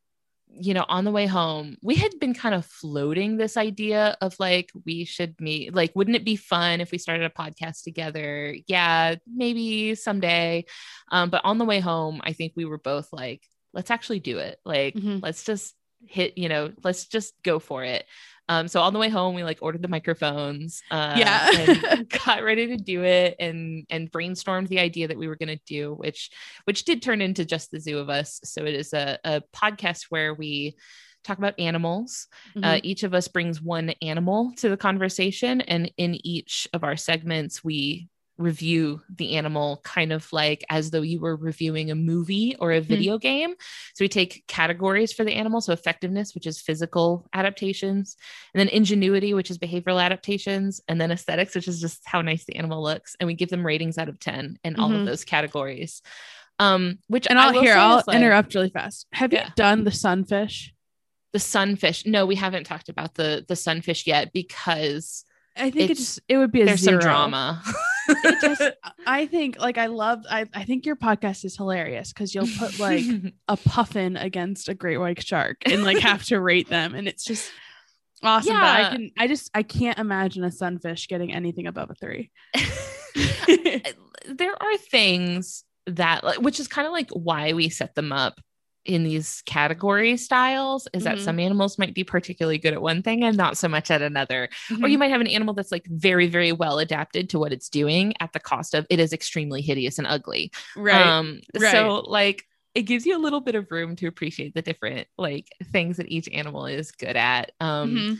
you know, on the way home, we had been kind of floating this idea of like, we should meet, like, wouldn't it be fun if we started a podcast together? Yeah, maybe someday. Um, but on the way home, I think we were both like, let's actually do it. Like, mm-hmm. let's just hit, you know, let's just go for it. Um, so on the way home, we like ordered the microphones, uh, yeah, and got ready to do it, and and brainstormed the idea that we were going to do, which which did turn into just the zoo of us. So it is a, a podcast where we talk about animals. Uh, mm-hmm. Uh, each of us brings one animal to the conversation, and in each of our segments, we review the animal kind of like as though you were reviewing a movie or a mm-hmm. video mm-hmm. game. So we take categories for the animal. So effectiveness, which is physical adaptations, and then ingenuity, which is behavioral adaptations, and then aesthetics, which is just how nice the animal looks. And we give them ratings out of 10 in mm-hmm. all of mm-hmm. those categories. Um, which and I'll here, I'll like, interrupt really fast. Have yeah. you done the sunfish? The sunfish. No, we haven't talked about the the sunfish yet because I think it's, it's it would be a there's zero. some drama. just, I think like I love I, I think your podcast is hilarious because you'll put like a puffin against a great white shark and like have to rate them and it's just awesome. Yeah. But I can I just I can't imagine a sunfish getting anything above a three. there are things that like, which is kind of like why we set them up in these category styles is mm-hmm. that some animals might be particularly good at one thing and not so much at another. Mm-hmm. Or you might have an animal that's like very, very well adapted to what it's doing at the cost of it is extremely hideous and ugly. Right. Um, right. So, like, it gives you a little bit of room to appreciate the different like things that each animal is good at. Um, mm-hmm.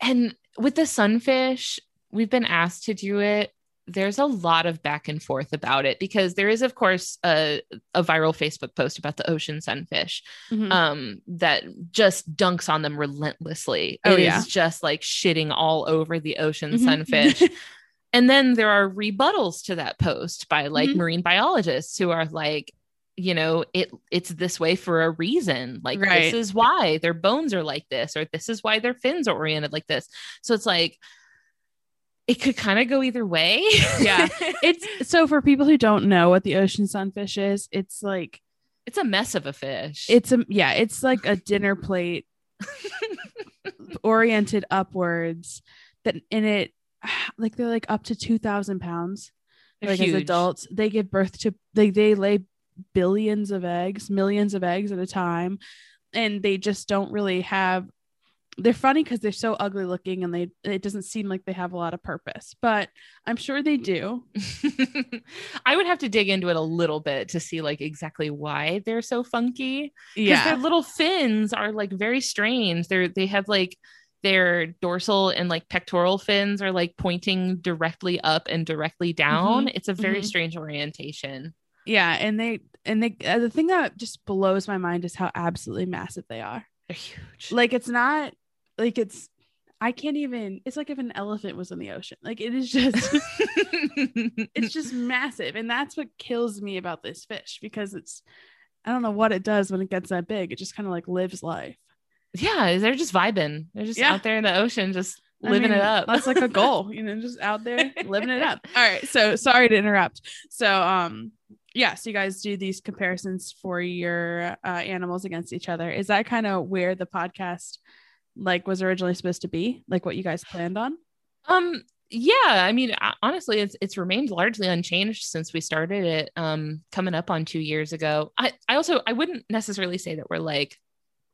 And with the sunfish, we've been asked to do it there's a lot of back and forth about it because there is, of course, a, a viral Facebook post about the ocean sunfish mm-hmm. um, that just dunks on them relentlessly. Oh, it yeah. is just like shitting all over the ocean mm-hmm. sunfish. and then there are rebuttals to that post by like mm-hmm. marine biologists who are like, you know it it's this way for a reason like right. this is why their bones are like this or this is why their fins are oriented like this so it's like it could kind of go either way yeah it's so for people who don't know what the ocean sunfish is it's like it's a mess of a fish it's a yeah it's like a dinner plate oriented upwards that in it like they're like up to 2000 pounds they're like huge. as adults they give birth to they they lay billions of eggs, millions of eggs at a time. And they just don't really have they're funny because they're so ugly looking and they it doesn't seem like they have a lot of purpose but i'm sure they do i would have to dig into it a little bit to see like exactly why they're so funky yeah their little fins are like very strange they're they have like their dorsal and like pectoral fins are like pointing directly up and directly down mm-hmm. it's a very mm-hmm. strange orientation yeah, and they and they uh, the thing that just blows my mind is how absolutely massive they are. They're huge. Like it's not like it's I can't even it's like if an elephant was in the ocean. Like it is just it's just massive. And that's what kills me about this fish because it's I don't know what it does when it gets that big. It just kind of like lives life. Yeah, they're just vibing. They're just yeah. out there in the ocean just living mean, it up. that's like a goal, you know, just out there living it up. All right. So sorry to interrupt. So um yeah, so you guys do these comparisons for your uh, animals against each other. Is that kind of where the podcast like was originally supposed to be? Like what you guys planned on? Um yeah, I mean honestly it's it's remained largely unchanged since we started it um coming up on 2 years ago. I I also I wouldn't necessarily say that we're like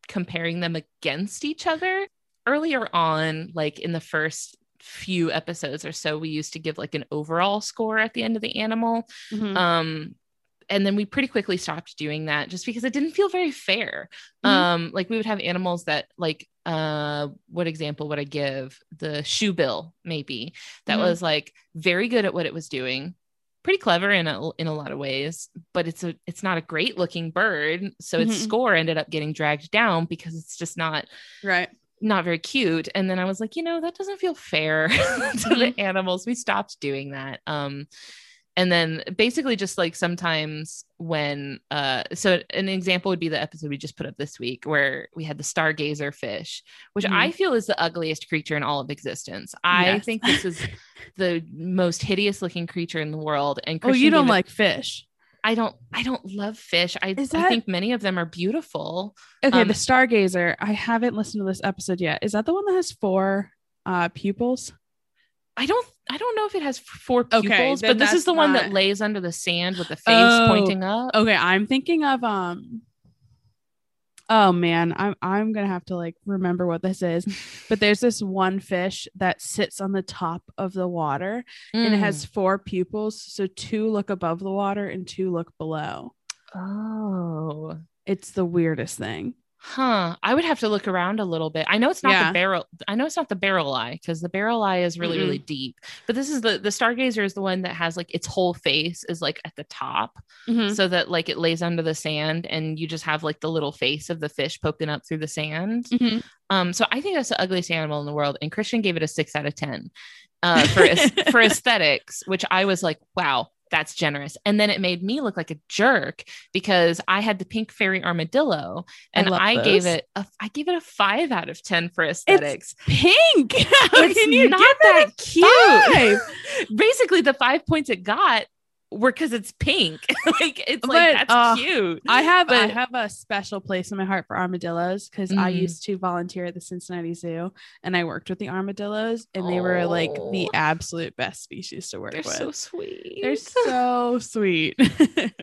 comparing them against each other. Earlier on like in the first few episodes or so we used to give like an overall score at the end of the animal mm-hmm. um and then we pretty quickly stopped doing that just because it didn't feel very fair. Mm-hmm. Um, like we would have animals that like uh what example would I give? The shoe bill, maybe, that mm-hmm. was like very good at what it was doing, pretty clever in a in a lot of ways, but it's a it's not a great looking bird. So its mm-hmm. score ended up getting dragged down because it's just not right not very cute and then i was like you know that doesn't feel fair to the mm-hmm. animals we stopped doing that um and then basically just like sometimes when uh so an example would be the episode we just put up this week where we had the stargazer fish which mm-hmm. i feel is the ugliest creature in all of existence i yes. think this is the most hideous looking creature in the world and Christian oh you don't like fish I don't I don't love fish. I, that... I think many of them are beautiful. Okay, um, the stargazer. I haven't listened to this episode yet. Is that the one that has four uh pupils? I don't I don't know if it has four pupils, okay, but this is the not... one that lays under the sand with the face oh, pointing up. Okay, I'm thinking of um Oh man, I'm I'm gonna have to like remember what this is. but there's this one fish that sits on the top of the water mm. and it has mm. four pupils. So two look above the water and two look below. Oh. It's the weirdest thing. Huh. I would have to look around a little bit. I know it's not yeah. the barrel. I know it's not the barrel eye because the barrel eye is really, mm-hmm. really deep. But this is the the stargazer is the one that has like its whole face is like at the top, mm-hmm. so that like it lays under the sand and you just have like the little face of the fish poking up through the sand. Mm-hmm. Um. So I think that's the ugliest animal in the world, and Christian gave it a six out of ten. Uh, for for aesthetics, which I was like, wow, that's generous. And then it made me look like a jerk because I had the pink fairy armadillo and I, I gave it a I gave it a five out of ten for aesthetics. It's pink. How it's can you not that cute? Basically, the five points it got were because it's pink. like it's like that's uh, cute. I have but, I have a special place in my heart for armadillos because mm-hmm. I used to volunteer at the Cincinnati Zoo and I worked with the armadillos and they oh. were like the absolute best species to work They're with. So sweet. They're so sweet.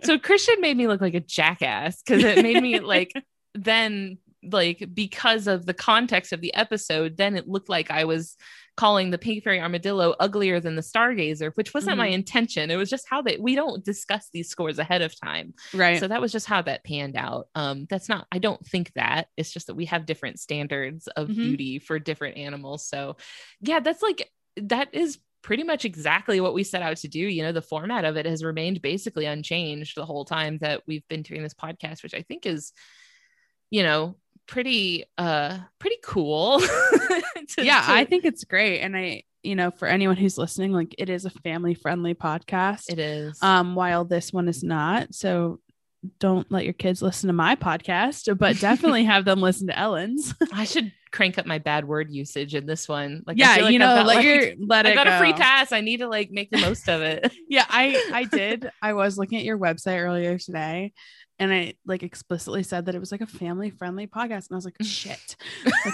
so Christian made me look like a jackass because it made me like then like because of the context of the episode, then it looked like I was calling the pink fairy armadillo uglier than the stargazer, which wasn't mm-hmm. my intention. It was just how they we don't discuss these scores ahead of time. Right. So that was just how that panned out. Um, that's not I don't think that. It's just that we have different standards of mm-hmm. beauty for different animals. So yeah, that's like that is pretty much exactly what we set out to do. You know, the format of it has remained basically unchanged the whole time that we've been doing this podcast, which I think is, you know, pretty uh pretty cool. to, yeah, to... I think it's great. And I you know, for anyone who's listening, like it is a family friendly podcast. It is. Um, while this one is not. So don't let your kids listen to my podcast, but definitely have them listen to Ellen's. I should crank up my bad word usage in this one. Like, yeah, like you know, let like, your let I it got go. a free pass. I need to like make the most of it. yeah, I I did. I was looking at your website earlier today, and I like explicitly said that it was like a family friendly podcast, and I was like, shit. Like,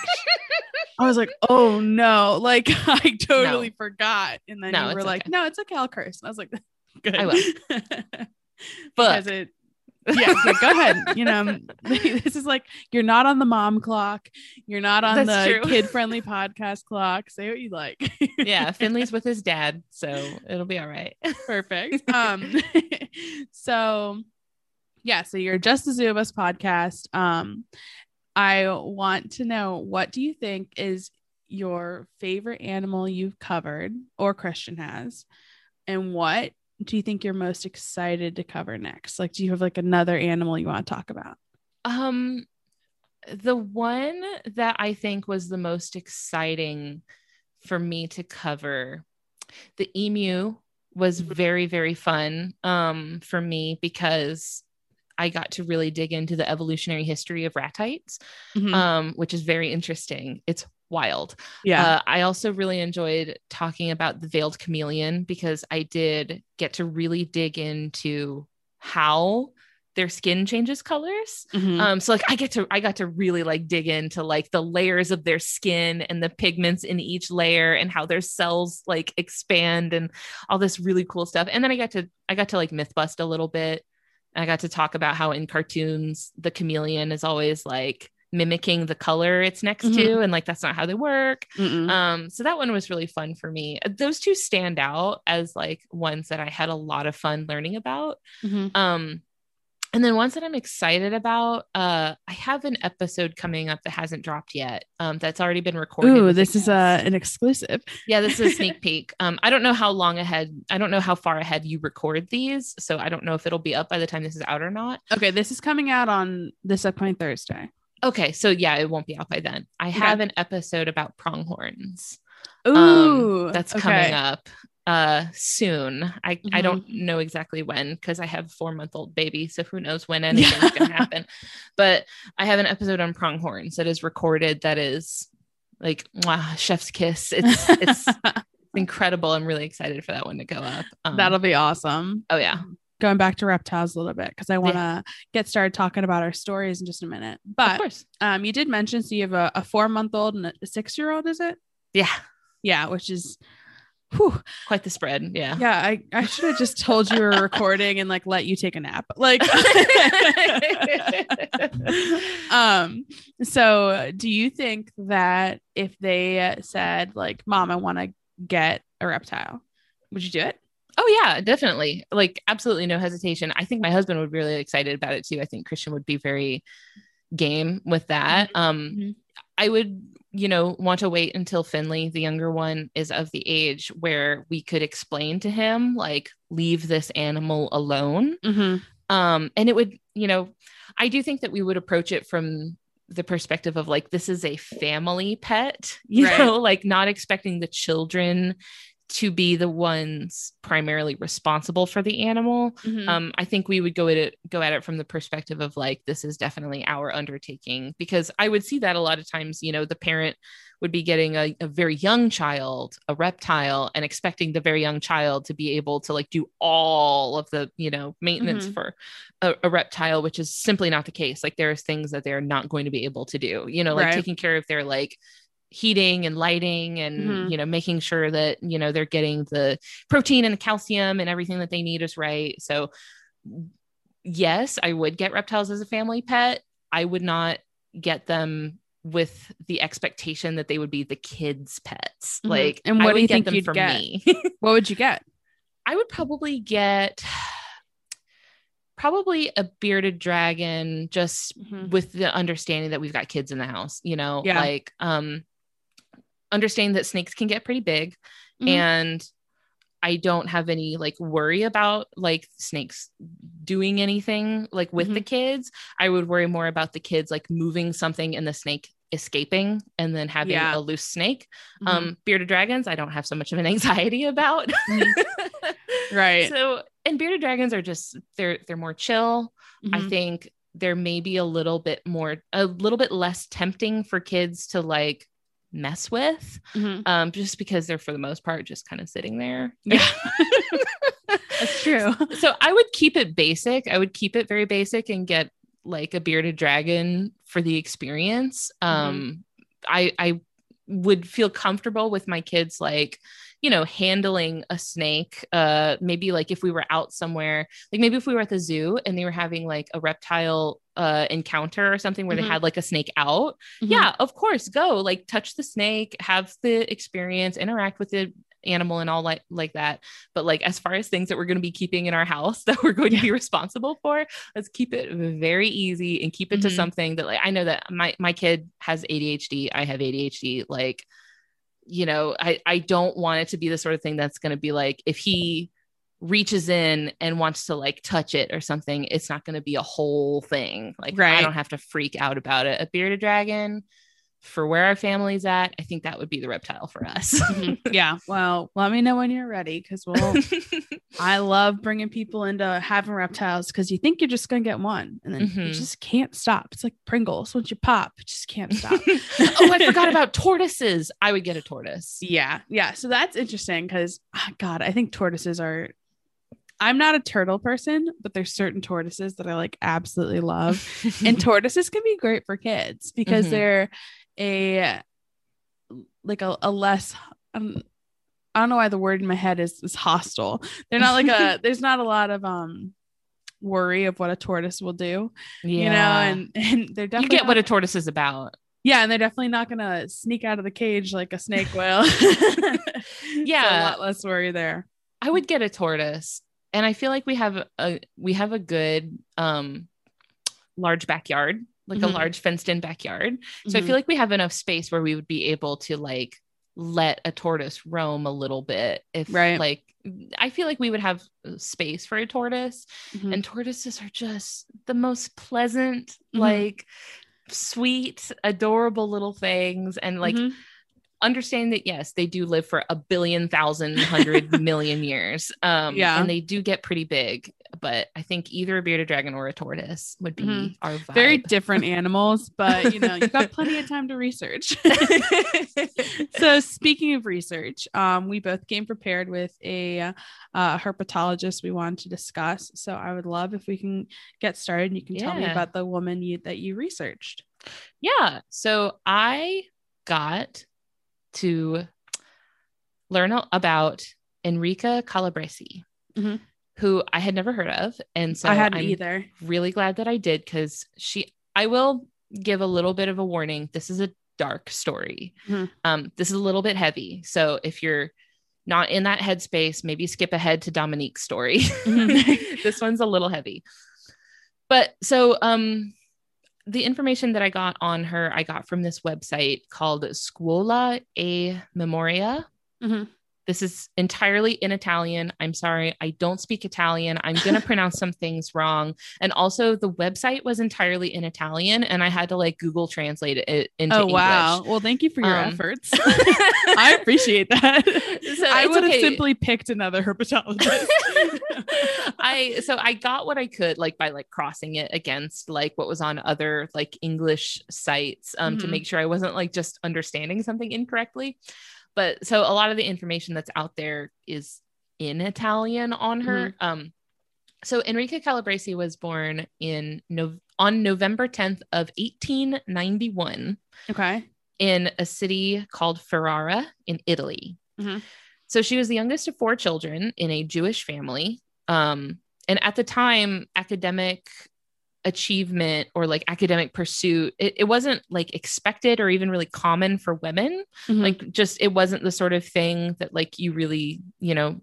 I was like, oh no, like I totally no. forgot. And then no, you were like, okay. no, it's okay, I'll curse. And I was like, good. I will. because it yeah, yeah, go ahead. You know, this is like you're not on the mom clock. You're not on That's the kid friendly podcast clock. Say what you like. yeah, Finley's with his dad, so it'll be all right. Perfect. Um, so yeah, so you're just a zoo of us podcast. Um, I want to know what do you think is your favorite animal you've covered or Christian has, and what do you think you're most excited to cover next? Like, do you have like another animal you want to talk about? Um, the one that I think was the most exciting for me to cover, the emu was mm-hmm. very, very fun um, for me because I got to really dig into the evolutionary history of ratites, mm-hmm. um, which is very interesting. It's wild. Yeah. Uh, I also really enjoyed talking about the veiled chameleon because I did get to really dig into how their skin changes colors. Mm-hmm. Um, so like I get to I got to really like dig into like the layers of their skin and the pigments in each layer and how their cells like expand and all this really cool stuff. And then I got to I got to like myth bust a little bit. I got to talk about how in cartoons the chameleon is always like mimicking the color it's next mm-hmm. to and like that's not how they work Mm-mm. um so that one was really fun for me those two stand out as like ones that i had a lot of fun learning about mm-hmm. um and then ones that i'm excited about uh i have an episode coming up that hasn't dropped yet um that's already been recorded Ooh, this is uh, an exclusive yeah this is a sneak peek um i don't know how long ahead i don't know how far ahead you record these so i don't know if it'll be up by the time this is out or not okay this is coming out on this upcoming thursday Okay, so yeah, it won't be out by then. I okay. have an episode about pronghorns. Ooh, um, that's okay. coming up uh soon. I mm-hmm. I don't know exactly when because I have a four month old baby, so who knows when anything's yeah. gonna happen. But I have an episode on pronghorns that is recorded. That is like wow, chef's kiss. It's it's incredible. I'm really excited for that one to go up. Um, That'll be awesome. Oh yeah going back to reptiles a little bit because I want to yeah. get started talking about our stories in just a minute. But um, you did mention so you have a, a four month old and a six year old, is it? Yeah, yeah, which is whew. quite the spread. Yeah, yeah. I I should have just told you we were recording and like let you take a nap. Like, um. So, do you think that if they said like, "Mom, I want to get a reptile," would you do it? Oh yeah, definitely. Like absolutely no hesitation. I think my husband would be really excited about it too. I think Christian would be very game with that. Mm-hmm. Um mm-hmm. I would, you know, want to wait until Finley, the younger one, is of the age where we could explain to him like leave this animal alone. Mm-hmm. Um and it would, you know, I do think that we would approach it from the perspective of like this is a family pet you right. know like not expecting the children to be the ones primarily responsible for the animal. Mm-hmm. Um, I think we would go at it go at it from the perspective of like this is definitely our undertaking because I would see that a lot of times. You know, the parent would be getting a, a very young child a reptile and expecting the very young child to be able to like do all of the you know maintenance mm-hmm. for a, a, reptile, which is simply not the case. Like there's things that they're not going to be able to do. You know, like right. taking care of their like heating and lighting and mm-hmm. you know making sure that you know they're getting the protein and the calcium and everything that they need is right so yes i would get reptiles as a family pet i would not get them with the expectation that they would be the kids pets mm-hmm. like and what do you think you'd get me what would you get i would probably get probably a bearded dragon just mm-hmm. with the understanding that we've got kids in the house you know yeah. like um understanding that snakes can get pretty big mm-hmm. and I don't have any like worry about like snakes doing anything like with mm-hmm. the kids. I would worry more about the kids like moving something and the snake escaping and then having yeah. a loose snake. Mm-hmm. Um, bearded dragons, I don't have so much of an anxiety about. Mm-hmm. right. So, and bearded dragons are just they're they're more chill. Mm-hmm. I think there may be a little bit more, a little bit less tempting for kids to like mess with, mm-hmm. um, just because they're for the most part just kind of sitting there. Yeah. That's true. So I would keep it basic. I would keep it very basic and get like a bearded dragon for the experience. Mm-hmm. Um, I I would feel comfortable with my kids like you know handling a snake uh maybe like if we were out somewhere like maybe if we were at the zoo and they were having like a reptile uh encounter or something where mm-hmm. they had like a snake out mm-hmm. yeah of course go like touch the snake have the experience interact with the animal and all like like that but like as far as things that we're going to be keeping in our house that we're going yeah. to be responsible for let's keep it very easy and keep it mm-hmm. to something that like i know that my my kid has adhd i have adhd like you know i i don't want it to be the sort of thing that's going to be like if he reaches in and wants to like touch it or something it's not going to be a whole thing like right. i don't have to freak out about it a bearded dragon for where our family's at, I think that would be the reptile for us. mm-hmm. Yeah. Well, let me know when you're ready because we'll. I love bringing people into having reptiles because you think you're just going to get one and then mm-hmm. you just can't stop. It's like Pringles. Once you pop, you just can't stop. oh, I forgot about tortoises. I would get a tortoise. Yeah. Yeah. So that's interesting because, oh God, I think tortoises are I'm not a turtle person, but there's certain tortoises that I like absolutely love. and tortoises can be great for kids because mm-hmm. they're a like a, a less um, I don't know why the word in my head is is hostile. They're not like a there's not a lot of um worry of what a tortoise will do. Yeah. You know, and and they're definitely You get not, what a tortoise is about. Yeah, and they're definitely not gonna sneak out of the cage like a snake will. yeah. a lot less worry there. I would get a tortoise. And I feel like we have a we have a good um large backyard like mm-hmm. a large fenced in backyard. So mm-hmm. I feel like we have enough space where we would be able to like let a tortoise roam a little bit if right. like I feel like we would have space for a tortoise mm-hmm. and tortoises are just the most pleasant mm-hmm. like sweet adorable little things and like mm-hmm. understanding that yes they do live for a billion thousand hundred million years um yeah and they do get pretty big but I think either a bearded dragon or a tortoise would be mm-hmm. our vibe. Very different animals, but you know, you've got plenty of time to research. so speaking of research, um, we both came prepared with a uh, herpetologist we wanted to discuss. So I would love if we can get started. and You can yeah. tell me about the woman you that you researched. Yeah. So I got to learn about Enrica Calabresi. Mm-hmm who I had never heard of. And so I hadn't I'm either. Really glad that I did because she, I will give a little bit of a warning. This is a dark story. Mm-hmm. Um, this is a little bit heavy. So if you're not in that headspace, maybe skip ahead to Dominique's story. Mm-hmm. this one's a little heavy. But so um the information that I got on her, I got from this website called Scuola a Memoria. Mm-hmm. This is entirely in Italian. I'm sorry, I don't speak Italian. I'm going to pronounce some things wrong. And also, the website was entirely in Italian, and I had to like Google translate it into English. oh, English. wow. Well, thank you for your um, efforts. I appreciate that. So I would okay. have simply picked another herpetologist. I so I got what I could like by like crossing it against like what was on other like English sites um, mm-hmm. to make sure I wasn't like just understanding something incorrectly. But so a lot of the information that's out there is in Italian on her. Mm-hmm. Um, so Enrica Calabresi was born in no- on November 10th of 1891. Okay. In a city called Ferrara in Italy. Mm-hmm. So she was the youngest of four children in a Jewish family. Um, and at the time, academic achievement or like academic pursuit it, it wasn't like expected or even really common for women. Mm-hmm. like just it wasn't the sort of thing that like you really you know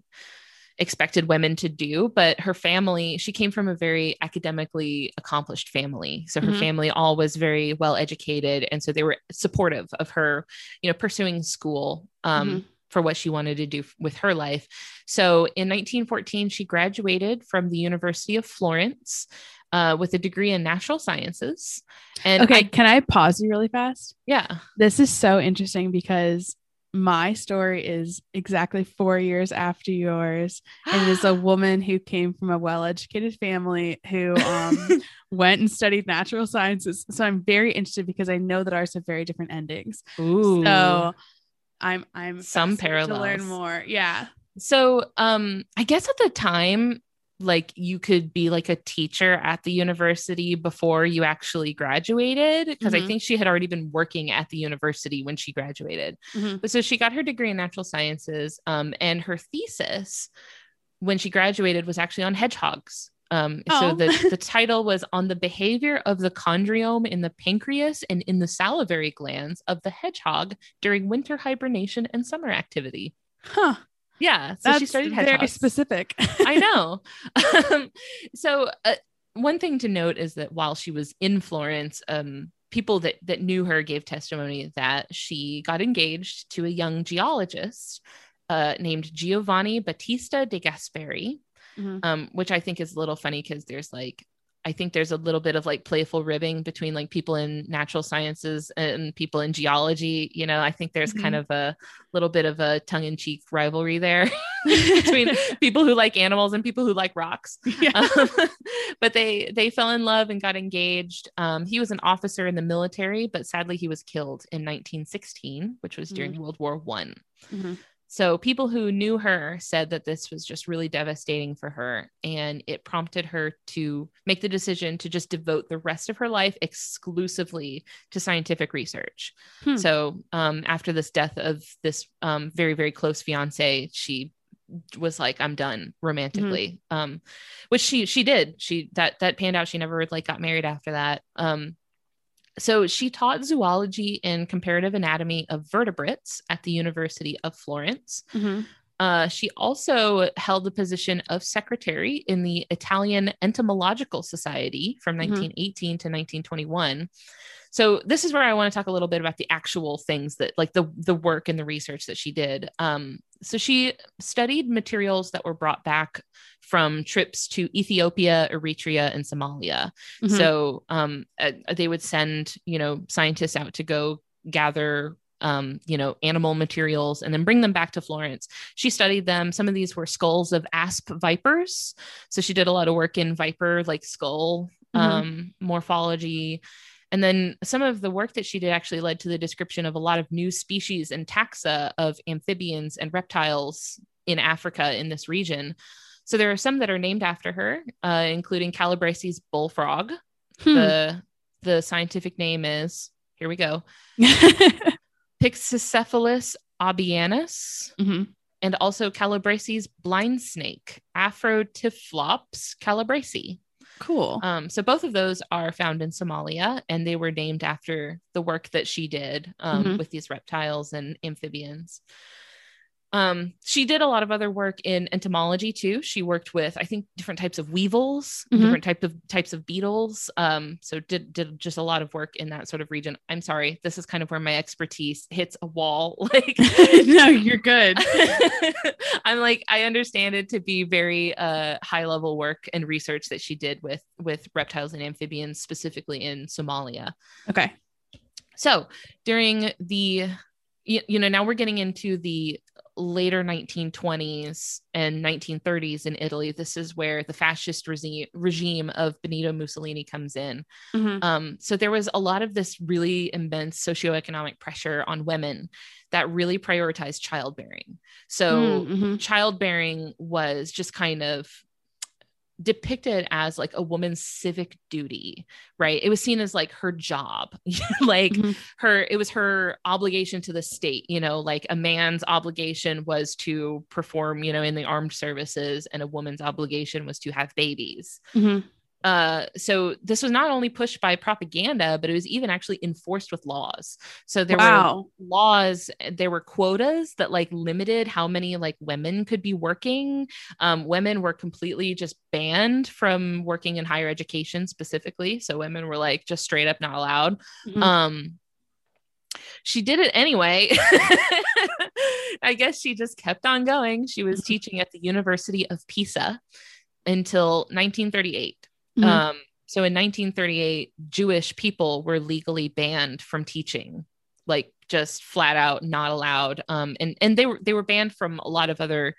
expected women to do. But her family she came from a very academically accomplished family. So her mm-hmm. family all was very well educated. And so they were supportive of her you know pursuing school. Um, mm-hmm for what she wanted to do with her life. So in 1914, she graduated from the University of Florence uh, with a degree in natural sciences. And okay, I, can I pause you really fast? Yeah. This is so interesting because my story is exactly four years after yours. And it is a woman who came from a well educated family who um, went and studied natural sciences. So I'm very interested because I know that ours have very different endings. Ooh. So I'm I'm some parallels to learn more. Yeah. So um I guess at the time like you could be like a teacher at the university before you actually graduated because mm-hmm. I think she had already been working at the university when she graduated. Mm-hmm. But so she got her degree in natural sciences um and her thesis when she graduated was actually on hedgehogs. Um, oh. So the, the title was on the behavior of the chondriome in the pancreas and in the salivary glands of the hedgehog during winter hibernation and summer activity. Huh. Yeah. So That's she started hedgehogs. very specific. I know. Um, so uh, one thing to note is that while she was in Florence, um, people that that knew her gave testimony that she got engaged to a young geologist uh, named Giovanni Battista de Gasperi mm-hmm. um, which I think is a little funny because there's like I think there's a little bit of like playful ribbing between like people in natural sciences and people in geology. You know, I think there's mm-hmm. kind of a little bit of a tongue in cheek rivalry there between people who like animals and people who like rocks. Yeah. Um, but they they fell in love and got engaged. Um, he was an officer in the military, but sadly he was killed in 1916, which was during mm-hmm. World War One. Mm-hmm. So people who knew her said that this was just really devastating for her. And it prompted her to make the decision to just devote the rest of her life exclusively to scientific research. Hmm. So um, after this death of this um, very, very close fiance, she was like i'm done romantically mm-hmm. um which she she did she that that panned out she never like got married after that um so she taught zoology and comparative anatomy of vertebrates at the University of Florence. Mm-hmm. Uh, she also held the position of secretary in the Italian Entomological Society from 1918 mm-hmm. to 1921. So this is where I want to talk a little bit about the actual things that, like the the work and the research that she did. Um, so she studied materials that were brought back from trips to Ethiopia, Eritrea, and Somalia. Mm-hmm. So um, uh, they would send, you know, scientists out to go gather um, you know, animal materials and then bring them back to Florence. She studied them. Some of these were skulls of asp vipers. So she did a lot of work in viper, like skull mm-hmm. um, morphology. And then some of the work that she did actually led to the description of a lot of new species and taxa of amphibians and reptiles in Africa in this region. So there are some that are named after her, uh, including Calabresi's bullfrog. Hmm. The the scientific name is here we go, Pyxicephalus obbianus, mm-hmm. and also Calabresi's blind snake, Afrotyphlops calabresii. Cool. Um, so both of those are found in Somalia, and they were named after the work that she did um, mm-hmm. with these reptiles and amphibians. Um, she did a lot of other work in entomology too. She worked with, I think, different types of weevils, mm-hmm. different type of types of beetles. Um, so did did just a lot of work in that sort of region. I'm sorry, this is kind of where my expertise hits a wall. Like, no, you're good. I'm like, I understand it to be very uh, high level work and research that she did with with reptiles and amphibians, specifically in Somalia. Okay. So during the you, you know now we're getting into the later 1920s and 1930s in Italy, this is where the fascist regime, regime of Benito Mussolini comes in. Mm-hmm. Um, so there was a lot of this really immense socioeconomic pressure on women that really prioritized childbearing. So mm-hmm. childbearing was just kind of depicted as like a woman's civic duty right it was seen as like her job like mm-hmm. her it was her obligation to the state you know like a man's obligation was to perform you know in the armed services and a woman's obligation was to have babies mm-hmm. Uh, so this was not only pushed by propaganda, but it was even actually enforced with laws. So there wow. were laws, there were quotas that like limited how many like women could be working. Um, women were completely just banned from working in higher education specifically. So women were like just straight up not allowed. Mm-hmm. Um, she did it anyway. I guess she just kept on going. She was mm-hmm. teaching at the University of Pisa until 1938. Mm-hmm. Um, so in 1938, Jewish people were legally banned from teaching, like just flat out not allowed. Um, and and they were they were banned from a lot of other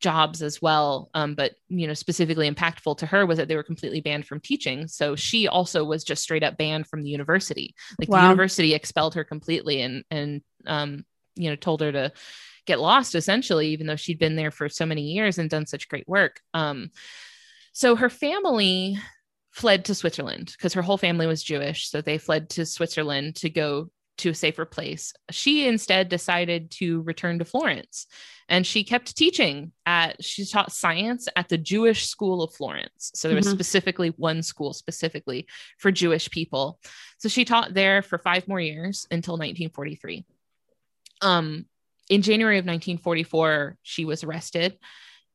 jobs as well. Um, but you know, specifically impactful to her was that they were completely banned from teaching. So she also was just straight up banned from the university. Like wow. the university expelled her completely and and um, you know, told her to get lost essentially, even though she'd been there for so many years and done such great work. Um, so her family fled to Switzerland because her whole family was Jewish. So they fled to Switzerland to go to a safer place. She instead decided to return to Florence and she kept teaching at she taught science at the Jewish School of Florence. So there was mm-hmm. specifically one school specifically for Jewish people. So she taught there for 5 more years until 1943. Um in January of 1944 she was arrested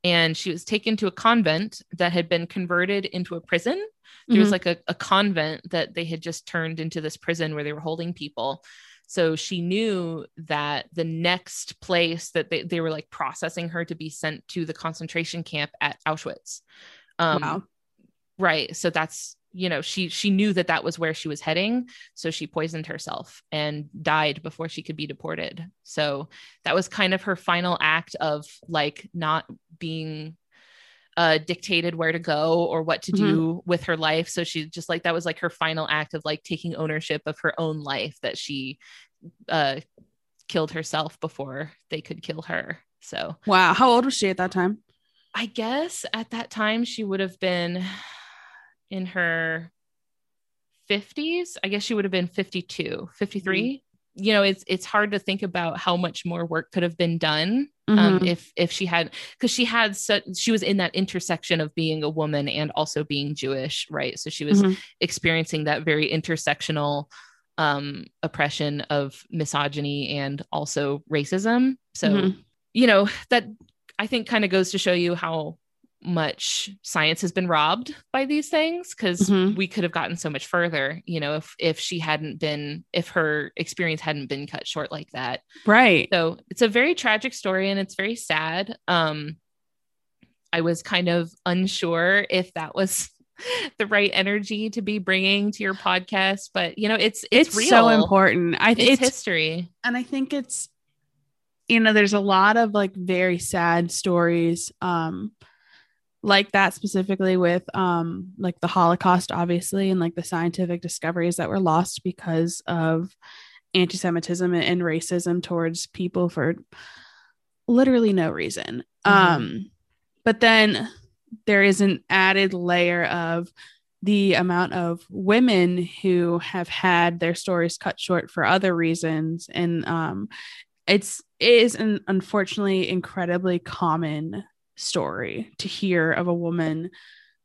and she was taken to a convent that had been converted into a prison there mm-hmm. was like a, a convent that they had just turned into this prison where they were holding people so she knew that the next place that they, they were like processing her to be sent to the concentration camp at auschwitz um, wow. right so that's you know she she knew that that was where she was heading so she poisoned herself and died before she could be deported so that was kind of her final act of like not being uh, dictated where to go or what to mm-hmm. do with her life. So she just like that was like her final act of like taking ownership of her own life that she uh, killed herself before they could kill her. So wow, how old was she at that time? I guess at that time she would have been in her 50s. I guess she would have been 52, 53. Mm-hmm you know it's it's hard to think about how much more work could have been done um, mm-hmm. if if she had because she had such she was in that intersection of being a woman and also being Jewish, right? So she was mm-hmm. experiencing that very intersectional um, oppression of misogyny and also racism. So mm-hmm. you know that I think kind of goes to show you how much science has been robbed by these things because mm-hmm. we could have gotten so much further you know if if she hadn't been if her experience hadn't been cut short like that. Right. So it's a very tragic story and it's very sad. Um i was kind of unsure if that was the right energy to be bringing to your podcast but you know it's it's, it's so important. I think it's, it's history. And i think it's you know there's a lot of like very sad stories um like that specifically with um like the holocaust obviously and like the scientific discoveries that were lost because of anti-semitism and racism towards people for literally no reason mm-hmm. um but then there is an added layer of the amount of women who have had their stories cut short for other reasons and um it's it is an unfortunately incredibly common story to hear of a woman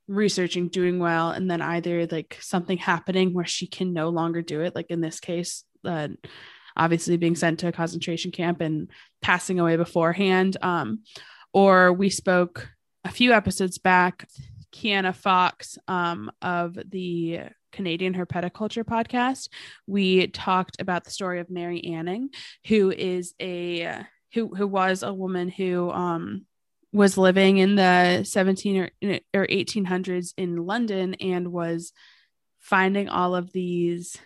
researching doing well and then either like something happening where she can no longer do it like in this case uh, obviously being sent to a concentration camp and passing away beforehand um, or we spoke a few episodes back Kiana Fox um, of the Canadian Herpetoculture podcast. We talked about the story of Mary Anning, who is a who who was a woman who um, was living in the 17 or, or 1800s in London and was finding all of these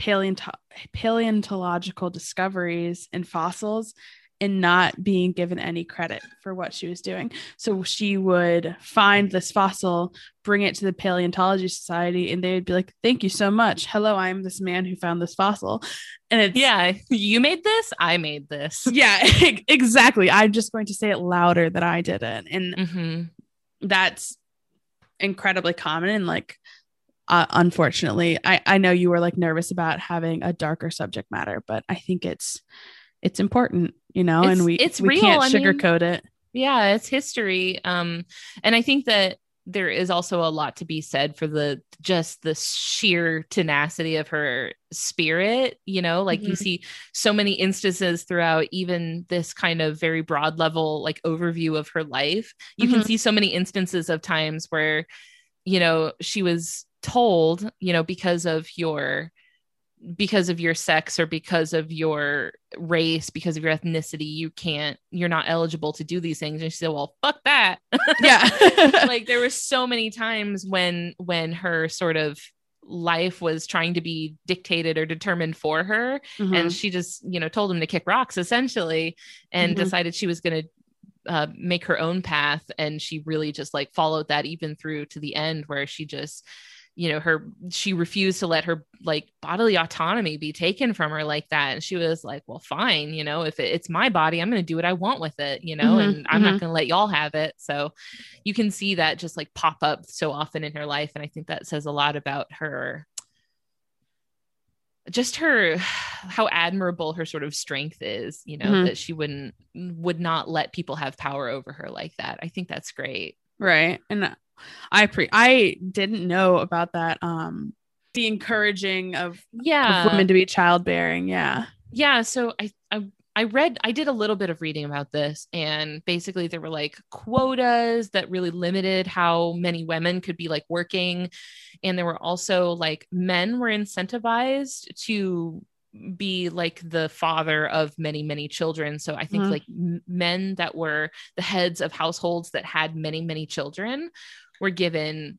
paleonto- paleontological discoveries and fossils and not being given any credit for what she was doing. So she would find this fossil, bring it to the Paleontology Society, and they would be like, Thank you so much. Hello, I'm this man who found this fossil. And it's, yeah, you made this, I made this. Yeah, exactly. I'm just going to say it louder that I did it. And mm-hmm. that's incredibly common. And like, uh, unfortunately, I, I know you were like nervous about having a darker subject matter, but I think it's it's important, you know, it's, and we it's we real. can't sugarcoat I mean, it. Yeah, it's history. Um, and I think that there is also a lot to be said for the just the sheer tenacity of her spirit you know like mm-hmm. you see so many instances throughout even this kind of very broad level like overview of her life you mm-hmm. can see so many instances of times where you know she was told you know because of your because of your sex or because of your race, because of your ethnicity, you can't, you're not eligible to do these things. And she said, Well, fuck that. Yeah. like there were so many times when when her sort of life was trying to be dictated or determined for her. Mm-hmm. And she just, you know, told him to kick rocks essentially and mm-hmm. decided she was gonna uh, make her own path and she really just like followed that even through to the end where she just you know her she refused to let her like bodily autonomy be taken from her like that. And she was like well fine you know if it, it's my body i'm going to do what i want with it you know mm-hmm, and i'm mm-hmm. not going to let y'all have it. So you can see that just like pop up so often in her life. And i think that says a lot about her just her how admirable her sort of strength is you know mm-hmm. that she wouldn't would not let people have power over her like that. I think that's great. Right. And i pre i didn't know about that um the encouraging of yeah. of women to be childbearing. Yeah. Yeah. So i i I read, I did a little bit of reading about this, and basically there were like quotas that really limited how many women could be like working. And there were also like men were incentivized to be like the father of many many children. So i think mm-hmm. like men that were the heads of households that had many many children were given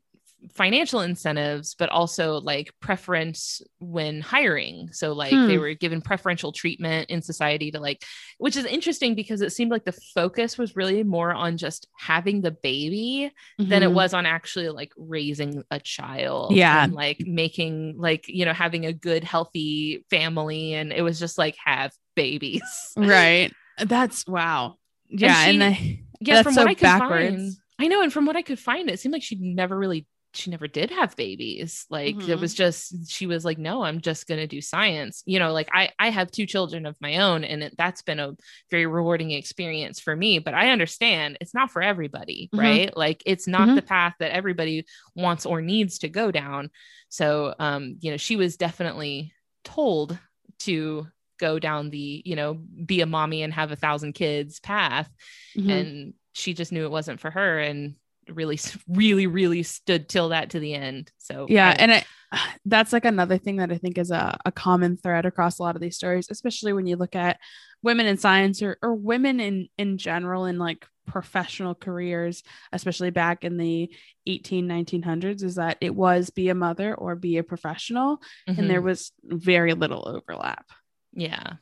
financial incentives, but also like preference when hiring. So like hmm. they were given preferential treatment in society to like, which is interesting because it seemed like the focus was really more on just having the baby mm-hmm. than it mm-hmm. was on actually like raising a child. Yeah. And like making like, you know, having a good, healthy family. And it was just like have babies. Right. That's wow. Yeah. And, she, and I, yeah, from so what I could backwards. find. I know, and from what I could find, it seemed like she never really she never did have babies like mm-hmm. it was just she was like no i'm just going to do science you know like i i have two children of my own and it, that's been a very rewarding experience for me but i understand it's not for everybody mm-hmm. right like it's not mm-hmm. the path that everybody wants or needs to go down so um you know she was definitely told to go down the you know be a mommy and have a thousand kids path mm-hmm. and she just knew it wasn't for her and really really really stood till that to the end so yeah I, and that's like another thing that i think is a, a common thread across a lot of these stories especially when you look at women in science or, or women in in general in like professional careers especially back in the 18 1900s is that it was be a mother or be a professional mm-hmm. and there mm-hmm. was very little overlap yeah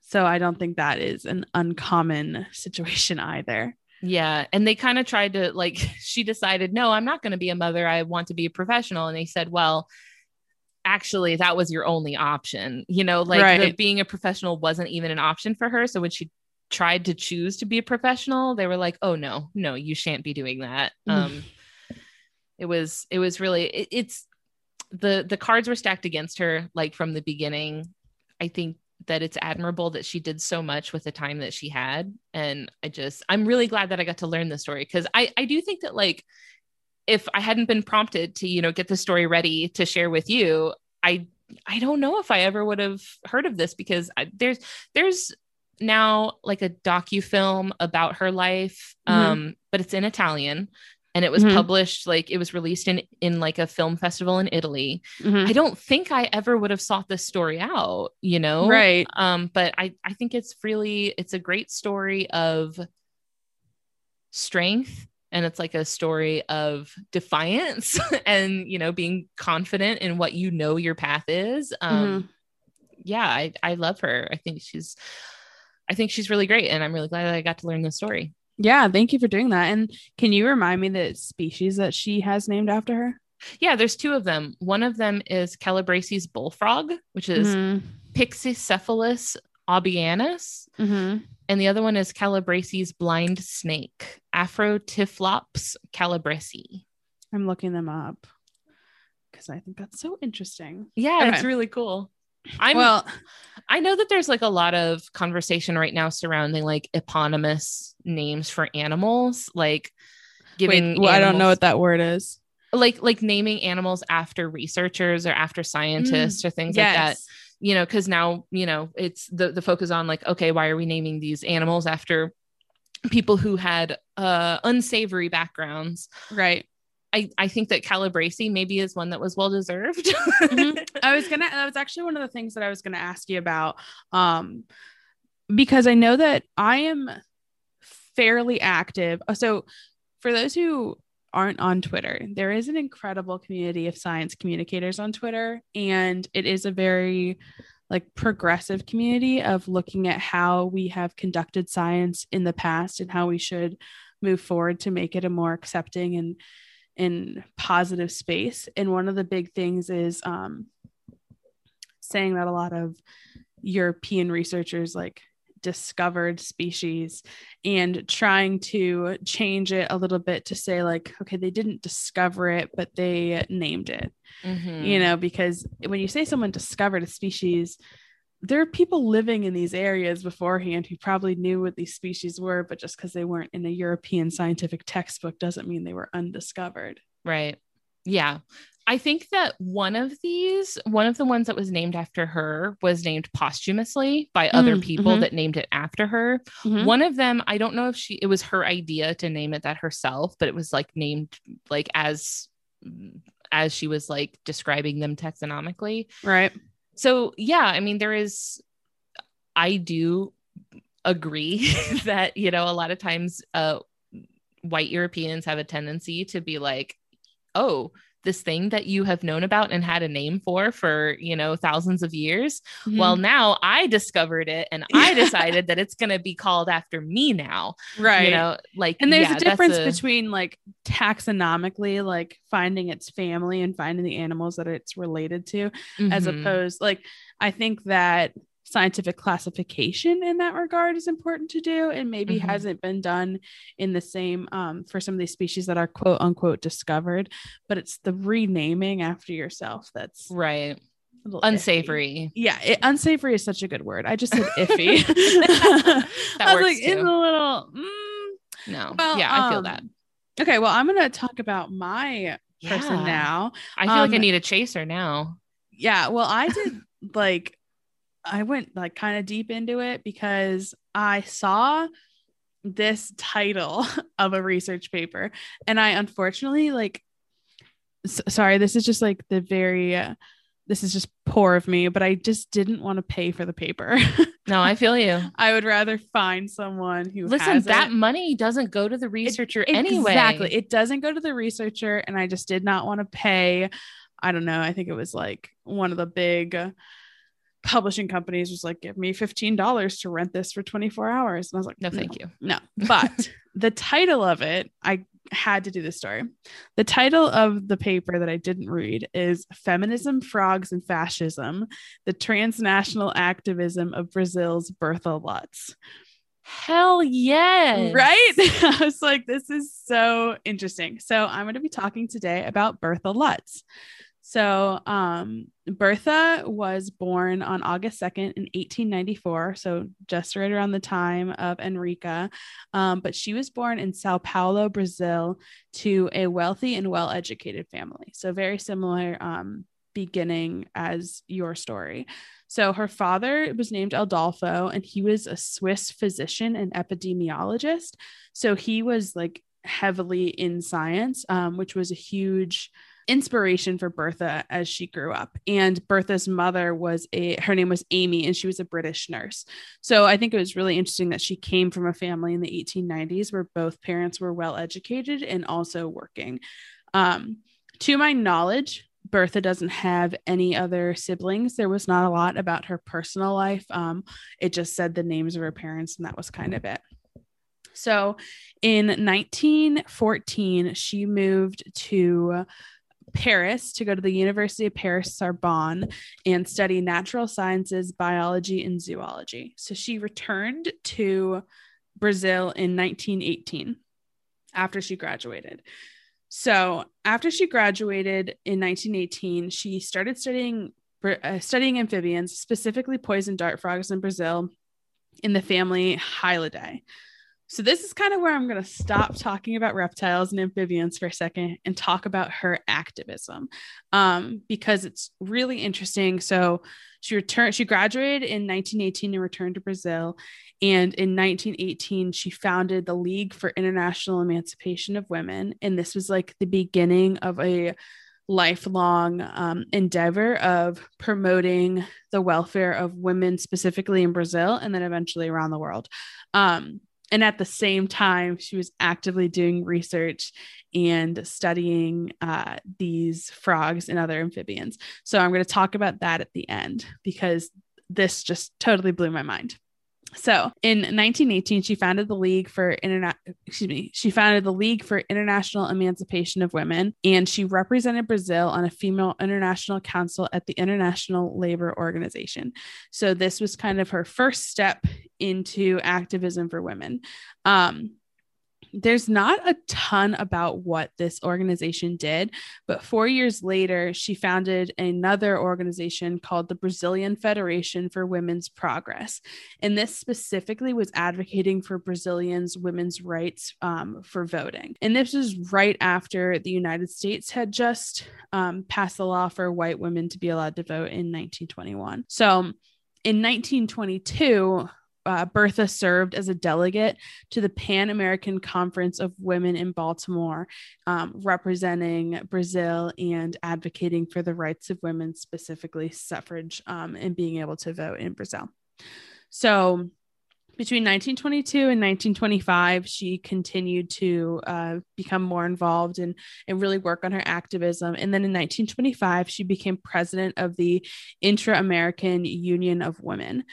so i don't think that is an uncommon situation either yeah. And they kind of tried to, like, she decided, no, I'm not going to be a mother. I want to be a professional. And they said, well, actually, that was your only option. You know, like right. the, being a professional wasn't even an option for her. So when she tried to choose to be a professional, they were like, oh, no, no, you shan't be doing that. um, it was, it was really, it, it's, the the cards were stacked against her like from the beginning i think that it's admirable that she did so much with the time that she had and i just i'm really glad that i got to learn the story because i i do think that like if i hadn't been prompted to you know get the story ready to share with you i i don't know if i ever would have heard of this because I, there's there's now like a docu film about her life mm-hmm. um but it's in italian and it was mm-hmm. published like it was released in in like a film festival in Italy. Mm-hmm. I don't think I ever would have sought this story out, you know. Right. Um but I I think it's really it's a great story of strength and it's like a story of defiance and you know being confident in what you know your path is. Um mm-hmm. yeah, I I love her. I think she's I think she's really great and I'm really glad that I got to learn this story. Yeah, thank you for doing that. And can you remind me the species that she has named after her? Yeah, there's two of them. One of them is Calabresi's bullfrog, which is mm-hmm. Pyxicephalus obbianus. Mm-hmm. And the other one is Calabresi's blind snake, Afrotyphlops calabresii. I'm looking them up because I think that's so interesting. Yeah, okay. it's really cool. I'm well, I know that there's like a lot of conversation right now surrounding like eponymous names for animals, like giving. Wait, well, animals, I don't know what that word is. Like like naming animals after researchers or after scientists mm, or things yes. like that. You know, because now you know it's the the focus on like, okay, why are we naming these animals after people who had uh unsavory backgrounds? Right. I, I think that Calabresi maybe is one that was well deserved. mm-hmm. I was gonna that was actually one of the things that I was gonna ask you about. Um because I know that I am fairly active. So for those who aren't on Twitter, there is an incredible community of science communicators on Twitter. And it is a very like progressive community of looking at how we have conducted science in the past and how we should move forward to make it a more accepting and in positive space. And one of the big things is um, saying that a lot of European researchers like discovered species and trying to change it a little bit to say like okay they didn't discover it but they named it mm-hmm. you know because when you say someone discovered a species there are people living in these areas beforehand who probably knew what these species were but just because they weren't in a european scientific textbook doesn't mean they were undiscovered right yeah I think that one of these, one of the ones that was named after her, was named posthumously by other mm, people mm-hmm. that named it after her. Mm-hmm. One of them, I don't know if she, it was her idea to name it that herself, but it was like named like as as she was like describing them taxonomically. Right. So yeah, I mean, there is, I do agree that you know a lot of times, uh, white Europeans have a tendency to be like, oh this thing that you have known about and had a name for for you know thousands of years mm-hmm. well now i discovered it and i decided that it's going to be called after me now right you know like and there's yeah, a difference a... between like taxonomically like finding its family and finding the animals that it's related to mm-hmm. as opposed like i think that scientific classification in that regard is important to do and maybe mm-hmm. hasn't been done in the same um, for some of these species that are quote unquote discovered but it's the renaming after yourself that's right unsavory iffy. yeah it, unsavory is such a good word i just said iffy that I was like too. it's a little mm. no well, yeah i feel um, that okay well i'm gonna talk about my yeah. person now i feel um, like i um, need a chaser now yeah well i did like I went like kind of deep into it because I saw this title of a research paper and I unfortunately like s- sorry this is just like the very uh, this is just poor of me but I just didn't want to pay for the paper. no, I feel you. I would rather find someone who Listen, that it. money doesn't go to the researcher it, anyway. Exactly. It doesn't go to the researcher and I just did not want to pay I don't know, I think it was like one of the big publishing companies was like, give me $15 to rent this for 24 hours. And I was like, no, thank you. No. But the title of it, I had to do this story. The title of the paper that I didn't read is Feminism, Frogs, and Fascism The Transnational Activism of Brazil's Bertha Lutz. Hell yes. Right? I was like, this is so interesting. So I'm going to be talking today about Bertha Lutz. So, um, Bertha was born on August 2nd in 1894. So, just right around the time of Enrica. Um, but she was born in Sao Paulo, Brazil, to a wealthy and well educated family. So, very similar um, beginning as your story. So, her father was named Adolfo, and he was a Swiss physician and epidemiologist. So, he was like heavily in science, um, which was a huge inspiration for Bertha as she grew up. And Bertha's mother was a her name was Amy and she was a British nurse. So I think it was really interesting that she came from a family in the 1890s where both parents were well educated and also working. Um, to my knowledge, Bertha doesn't have any other siblings. There was not a lot about her personal life. Um, it just said the names of her parents, and that was kind of it. So in 1914, she moved to Paris to go to the University of Paris Sorbonne and study natural sciences, biology, and zoology. So she returned to Brazil in 1918 after she graduated. So after she graduated in 1918, she started studying uh, studying amphibians, specifically poison dart frogs in Brazil, in the family Hylidae. So this is kind of where I'm going to stop talking about reptiles and amphibians for a second and talk about her activism, um, because it's really interesting. So she returned. She graduated in 1918 and returned to Brazil, and in 1918 she founded the League for International Emancipation of Women, and this was like the beginning of a lifelong um, endeavor of promoting the welfare of women specifically in Brazil and then eventually around the world. Um, and at the same time, she was actively doing research and studying uh, these frogs and other amphibians. So I'm going to talk about that at the end because this just totally blew my mind. So in 1918, she founded the League for Internet. Excuse me. She founded the League for International Emancipation of Women, and she represented Brazil on a female international council at the International Labor Organization. So this was kind of her first step into activism for women. Um, there's not a ton about what this organization did, but four years later, she founded another organization called the Brazilian Federation for Women's Progress. And this specifically was advocating for Brazilians' women's rights um, for voting. And this was right after the United States had just um, passed the law for white women to be allowed to vote in 1921. So in 1922, uh, Bertha served as a delegate to the Pan American Conference of Women in Baltimore, um, representing Brazil and advocating for the rights of women, specifically suffrage um, and being able to vote in Brazil. So, between 1922 and 1925, she continued to uh, become more involved and, and really work on her activism. And then in 1925, she became president of the Intra American Union of Women.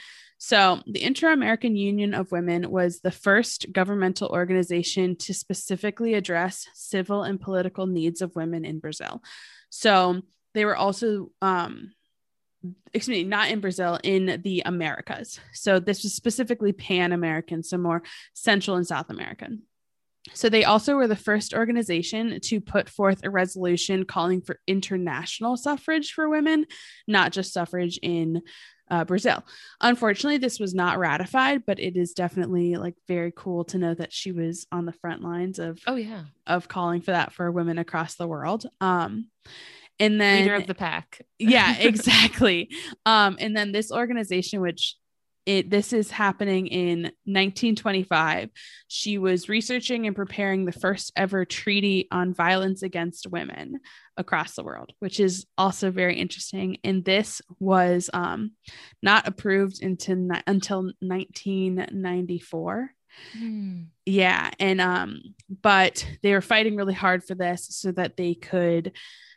So, the Inter American Union of Women was the first governmental organization to specifically address civil and political needs of women in Brazil. So, they were also, um, excuse me, not in Brazil, in the Americas. So, this was specifically Pan American, so more Central and South American. So, they also were the first organization to put forth a resolution calling for international suffrage for women, not just suffrage in uh, Brazil. Unfortunately, this was not ratified, but it is definitely like very cool to know that she was on the front lines of oh yeah of calling for that for women across the world. Um, and then leader of the pack. yeah, exactly. Um, and then this organization, which it this is happening in 1925 she was researching and preparing the first ever treaty on violence against women across the world which is also very interesting. And this was um, not approved until until 1994 hmm. yeah and um but they were fighting really hard for this so that they could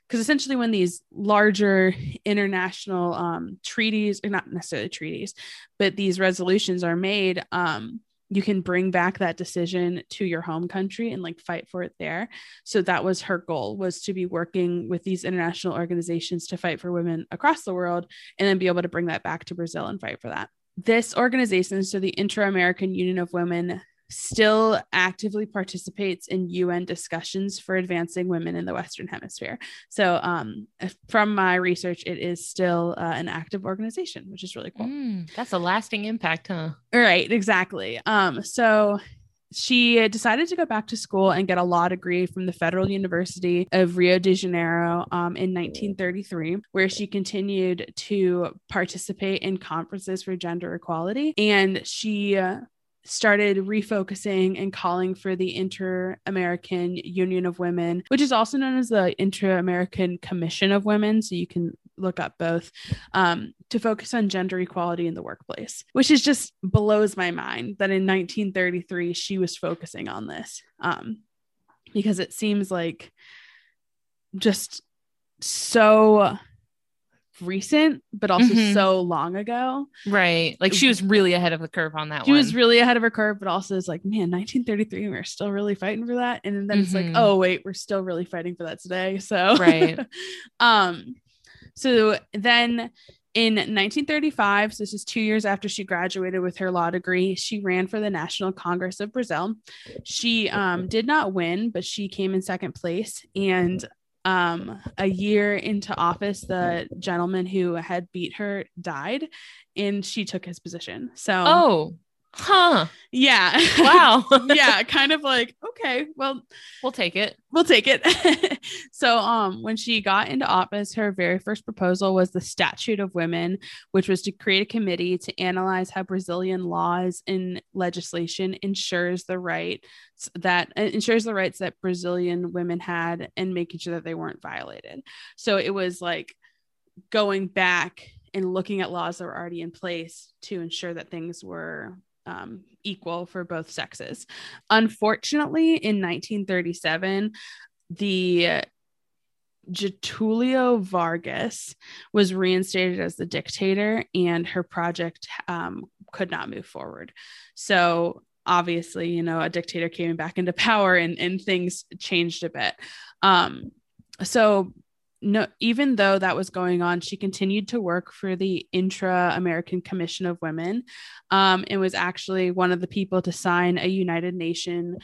because essentially when these larger international um, treaties or not necessarily treaties but these resolutions are made um, you can bring back that decision to your home country and like fight for it there. So that was her goal was to be working with these international organizations to fight for women across the world and then be able to bring that back to brazil and fight for that. This organization so the inter-american union of women still actively participates in UN discussions for advancing women in the Western Hemisphere. So, um, from my research, it is still uh, an active organization, which is really cool. Mm, that's a lasting impact, huh? Right, exactly. Um, so she decided to go back to school and get a law degree from the Federal University of Rio de Janeiro um, in 1933, where she continued to participate in conferences for gender equality. And she uh, started refocusing and calling for the Inter American Union of Women, which is also known as the Inter American Commission of Women. So you can look up both um, to focus on gender equality in the workplace, which is just blows my mind that in 1933 she was focusing on this um, because it seems like just so recent, but also mm-hmm. so long ago. Right. Like she was really ahead of the curve on that she one. was really ahead of her curve, but also it's like, man, 1933, we're still really fighting for that. And then mm-hmm. it's like, mm-hmm. oh, wait, we're still really fighting for that today. So, right. um, so then in 1935, so this is two years after she graduated with her law degree, she ran for the National Congress of Brazil. She um, did not win, but she came in second place. And um, a year into office, the gentleman who had beat her died and she took his position. So, oh, huh. Yeah. Wow. yeah, kind of like, okay, well, we'll take it. We'll take it. so um when she got into office, her very first proposal was the Statute of Women, which was to create a committee to analyze how Brazilian laws and legislation ensures the right that uh, ensures the rights that Brazilian women had and making sure that they weren't violated. So it was like going back and looking at laws that were already in place to ensure that things were um, equal for both sexes. Unfortunately, in 1937, the Getulio Vargas was reinstated as the dictator, and her project um, could not move forward. So obviously, you know, a dictator came back into power, and and things changed a bit. Um, so no, even though that was going on, she continued to work for the Intra American Commission of Women um, and was actually one of the people to sign a United Nations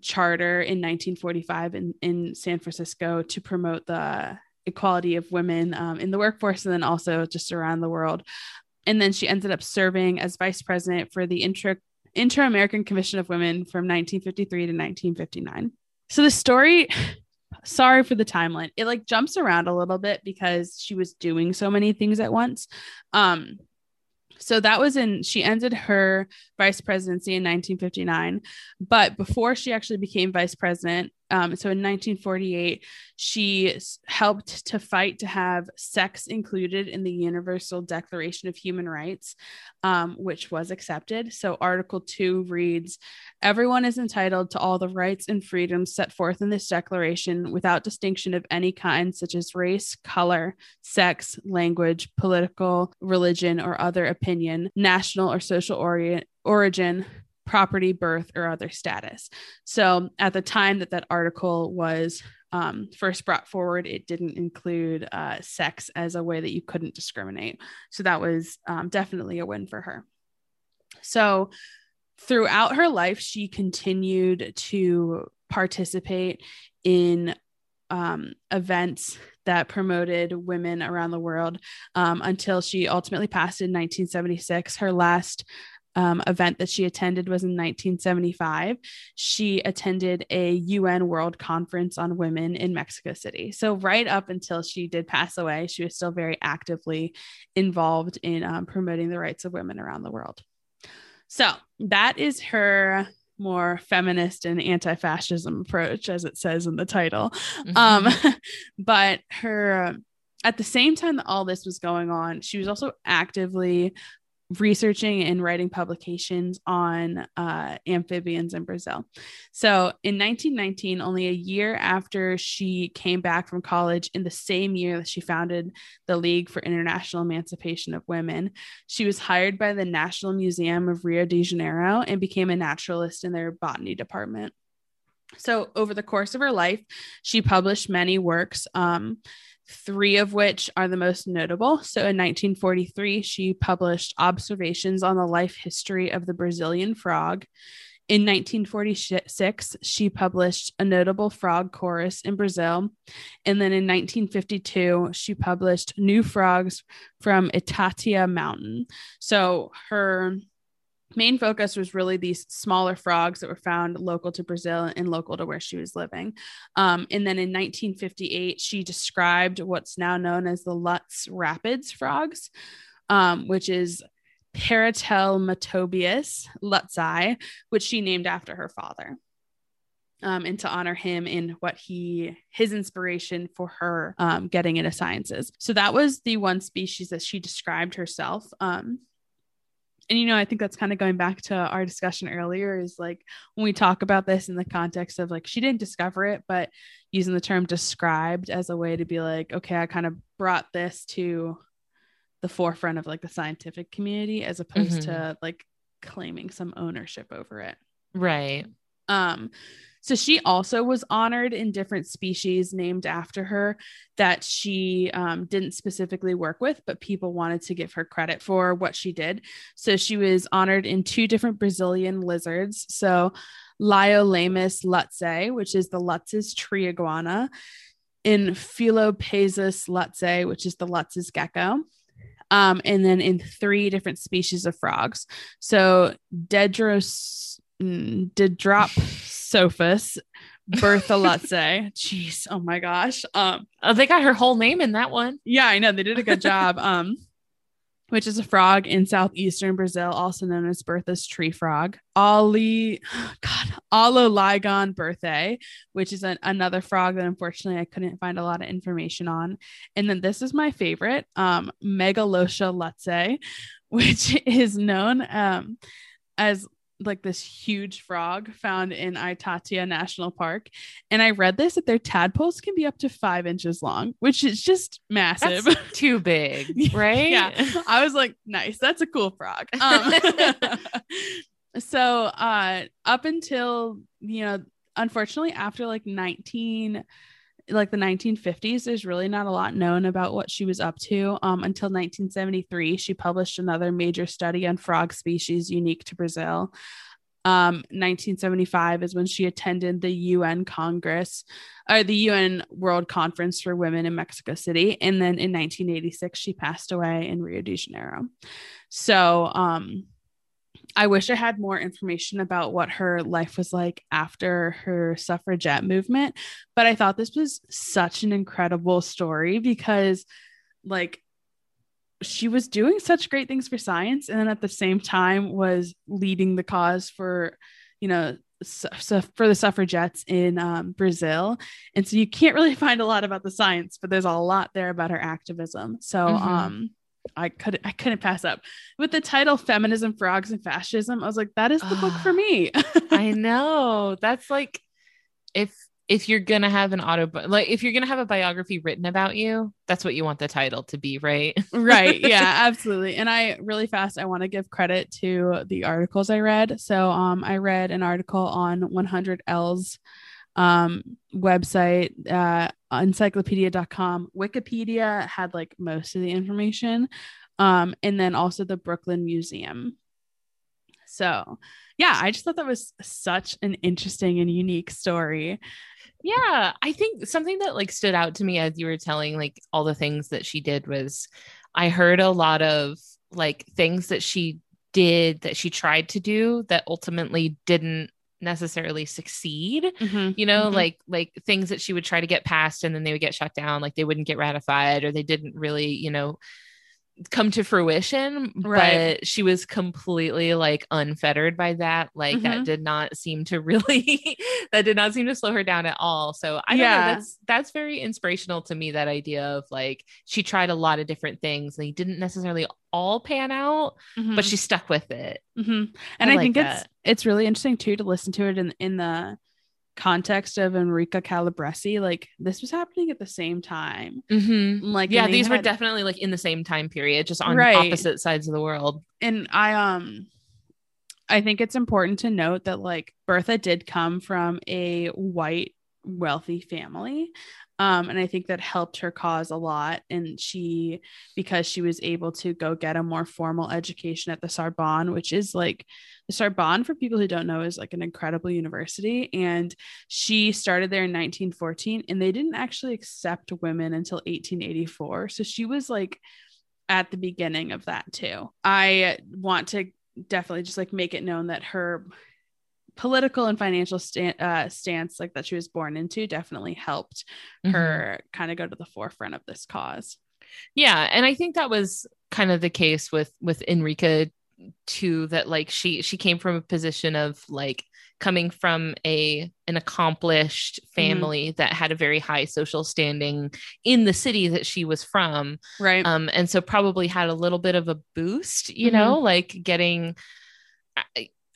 charter in 1945 in, in San Francisco to promote the equality of women um, in the workforce and then also just around the world. And then she ended up serving as vice president for the Intra Inter American Commission of Women from 1953 to 1959. So the story sorry for the timeline. It like jumps around a little bit because she was doing so many things at once. Um, so that was in she ended her vice presidency in 1959 but before she actually became vice president um, so in 1948, she helped to fight to have sex included in the Universal Declaration of Human Rights, um, which was accepted. So Article 2 reads Everyone is entitled to all the rights and freedoms set forth in this declaration without distinction of any kind, such as race, color, sex, language, political, religion, or other opinion, national or social ori- origin property, birth, or other status. So at the time that that article was um, first brought forward, it didn't include uh, sex as a way that you couldn't discriminate. So that was um, definitely a win for her. So throughout her life, she continued to participate in um, events that promoted women around the world um, until she ultimately passed in 1976. Her last um, event that she attended was in 1975. She attended a UN World Conference on Women in Mexico City. So, right up until she did pass away, she was still very actively involved in um, promoting the rights of women around the world. So, that is her more feminist and anti-fascism approach as it says in the title mm-hmm. um but her at the same time that all this was going on she was also actively researching and writing publications on uh, amphibians in Brazil. So in 1919, only a year after she came back from college, in the same year that she founded the League for International Emancipation of Women, she was hired by the National Museum of Rio de Janeiro and became a naturalist in their botany department. So, over the course of her life, she published many works. Um, three of which are the most notable. So in 1943, she published Observations on the Life History of the Brazilian Frog. In 1946, she published A Notable Frog Chorus in Brazil. And then in 1952, she published New Frogs from Itatia Mountain. So her main focus was really these smaller frogs that were found local to Brazil and local to where she was living. Um, and then in 1958, she described what's now known as the Lutz Rapids frogs, um, which is Paratelmatobius lutzii, which she named after her father. Um, and to honor him in what he his inspiration for her um, getting into sciences. So that was the one species that she described herself. Um, and you know i think that's kind of going back to our discussion earlier is like when we talk about this in the context of like she didn't discover it but using the term described as a way to be like okay i kind of brought this to the forefront of like the scientific community as opposed mm-hmm. to like claiming some ownership over it right um so she also was honored in different species named after her that she um, didn't specifically work with, but people wanted to give her credit for what she did. So she was honored in two different Brazilian lizards. So Liolaemus lutzae, which is the Lutz's tree iguana, in Phyllopezus lutzae, which is the Lutz's gecko. um, and then in three different species of frogs. So Dedros, mm, Dendropsophus, Bertha Lutze. Jeez, oh my gosh. Um, oh, they got her whole name in that one. Yeah, I know they did a good job. Um, which is a frog in southeastern Brazil, also known as Bertha's tree frog. Ali, God, Ololygon berthae, which is an, another frog that unfortunately I couldn't find a lot of information on. And then this is my favorite, um, Megaelosia lutzae, which is known um, as like this huge frog found in Itatia National Park. And I read this that their tadpoles can be up to five inches long, which is just massive. That's too big, right? yeah. I was like, nice. That's a cool frog. Um, so uh up until, you know, unfortunately after like 19 like the 1950s there's really not a lot known about what she was up to um, until 1973 she published another major study on frog species unique to brazil um, 1975 is when she attended the UN Congress or the UN World Conference for Women in Mexico City. And then in 1986, she passed away in Rio de Janeiro. So, um, I wish I had more information about what her life was like after her suffragette movement, but I thought this was such an incredible story because, like, she was doing such great things for science and then at the same time was leading the cause for, you know, for the suffragettes in um, Brazil. And so you can't really find a lot about the science, but there's a lot there about her activism. So, mm-hmm. um, I couldn't I couldn't pass up. With the title Feminism, Frogs and Fascism, I was like, that is the book for me. I know. That's like if if you're gonna have an auto like if you're gonna have a biography written about you, that's what you want the title to be, right? right. Yeah, absolutely. And I really fast I want to give credit to the articles I read. So um I read an article on 100L's um website uh encyclopedia.com wikipedia had like most of the information um and then also the brooklyn museum. So yeah i just thought that was such an interesting and unique story. Yeah i think something that like stood out to me as you were telling like all the things that she did was i heard a lot of like things that she did that she tried to do that ultimately didn't necessarily succeed mm-hmm. you know mm-hmm. like like things that she would try to get passed and then they would get shut down like they wouldn't get ratified or they didn't really you know come to fruition right. but she was completely like unfettered by that like mm-hmm. that did not seem to really that did not seem to slow her down at all so i yeah know, that's that's very inspirational to me that idea of like she tried a lot of different things and they didn't necessarily all pan out mm-hmm. but she stuck with it mm-hmm. and i, I like think that. it's it's really interesting too to listen to it in in the context of Enrica Calabresi, like this was happening at the same time. Mm-hmm. Like, yeah, these had... were definitely like in the same time period, just on right. opposite sides of the world. And I, um, I think it's important to note that like Bertha did come from a white wealthy family. Um, and I think that helped her cause a lot. And she, because she was able to go get a more formal education at the Sorbonne, which is like Sorbonne, for people who don't know, is like an incredible university. And she started there in 1914, and they didn't actually accept women until 1884. So she was like at the beginning of that too. I want to definitely just like make it known that her political and financial uh, stance like that she was born into definitely helped mm-hmm. her kind of go to the forefront of this cause yeah and i think that was kind of the case with with enrica too that like she she came from a position of like coming from a an accomplished mm-hmm. family mm-hmm. that had a very high social standing in the city that she was from right um and so probably had a little bit of a boost you mm-hmm. know like getting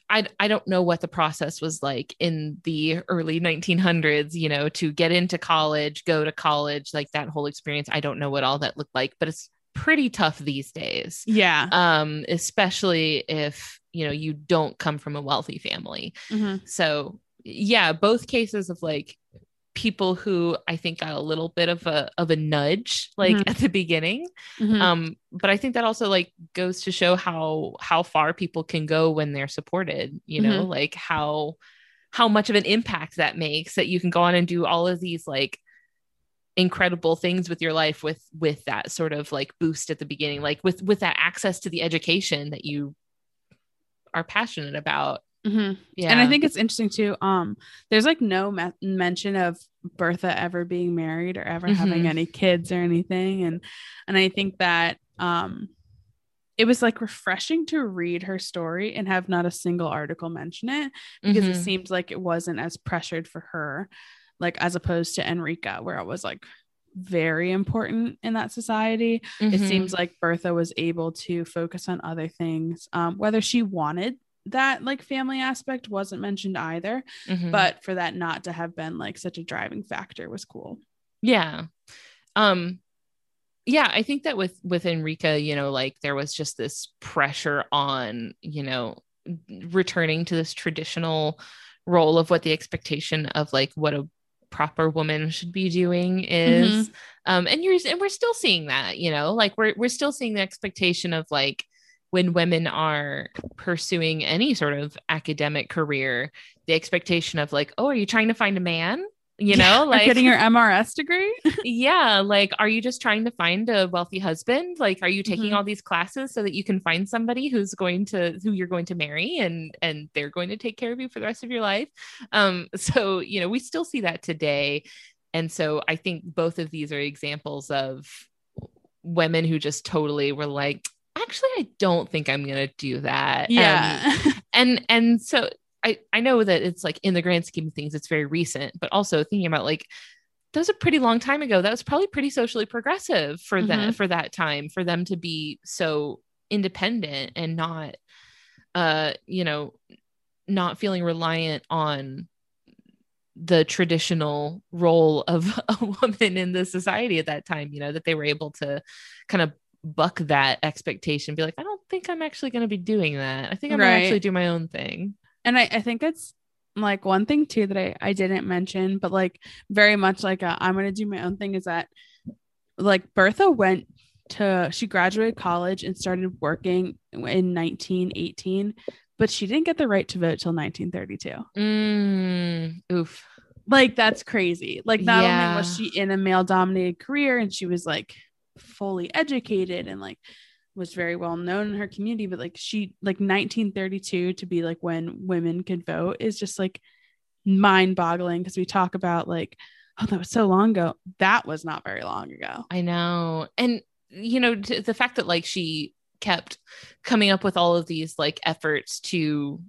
I, I don't know what the process was like in the early 1900s, you know, to get into college, go to college, like that whole experience. I don't know what all that looked like, but it's pretty tough these days. Yeah. Um, especially if, you know, you don't come from a wealthy family. Mm-hmm. So, yeah, both cases of like people who I think got a little bit of a of a nudge like mm-hmm. at the beginning. Mm-hmm. Um, but I think that also like goes to show how how far people can go when they're supported, you know, mm-hmm. like how how much of an impact that makes that you can go on and do all of these like incredible things with your life with with that sort of like boost at the beginning like with with that access to the education that you are passionate about mm-hmm. yeah and i think it's interesting too um there's like no me- mention of bertha ever being married or ever mm-hmm. having any kids or anything and and i think that um it was like refreshing to read her story and have not a single article mention it because mm-hmm. it seemed like it wasn't as pressured for her like as opposed to Enrica, where it was like very important in that society. Mm-hmm. It seems like Bertha was able to focus on other things. Um, whether she wanted that like family aspect wasn't mentioned either, mm-hmm. but for that not to have been like such a driving factor was cool. Yeah. Um yeah, I think that with with Enrica, you know, like there was just this pressure on, you know, returning to this traditional role of what the expectation of like what a proper woman should be doing is mm-hmm. um and you're and we're still seeing that you know like we're we're still seeing the expectation of like when women are pursuing any sort of academic career the expectation of like oh are you trying to find a man you know like getting your mrs degree? Yeah like are you just trying to find a wealthy husband? Like are you taking mm-hmm. all these classes so that you can find somebody who's going to who you're going to marry and and they're going to take care of you for the rest of your life? Um so you know we still see that today. And so i think both of these are examples of women who just totally were like actually i don't think i'm going to do that. Yeah. um, and and so I, I know that it's like in the grand scheme of things, it's very recent, but also thinking about like that was a pretty long time ago. That was probably pretty socially progressive for mm-hmm. them for that time, for them to be so independent and not uh, you know, not feeling reliant on the traditional role of a woman in the society at that time, you know, that they were able to kind of buck that expectation, be like, I don't think I'm actually going to be doing that. I think I'm right. going to actually do my own thing and I, I think it's like one thing too that I, I didn't mention, but like very much like i am gonna do my own thing is that like Bertha went to she graduated college and started working in 1918, but she didn't get the right to vote till 1932. Mm, oof. Like that's crazy. Like not yeah. only was she in a male dominated career and she was like fully educated and like was very well known in her community but like she like 1932 to be like when women could vote is just like mind boggling because we talk about like oh that was so long ago. That was not very long ago. I know. And you know t- the fact that like she kept coming up with all of these like efforts to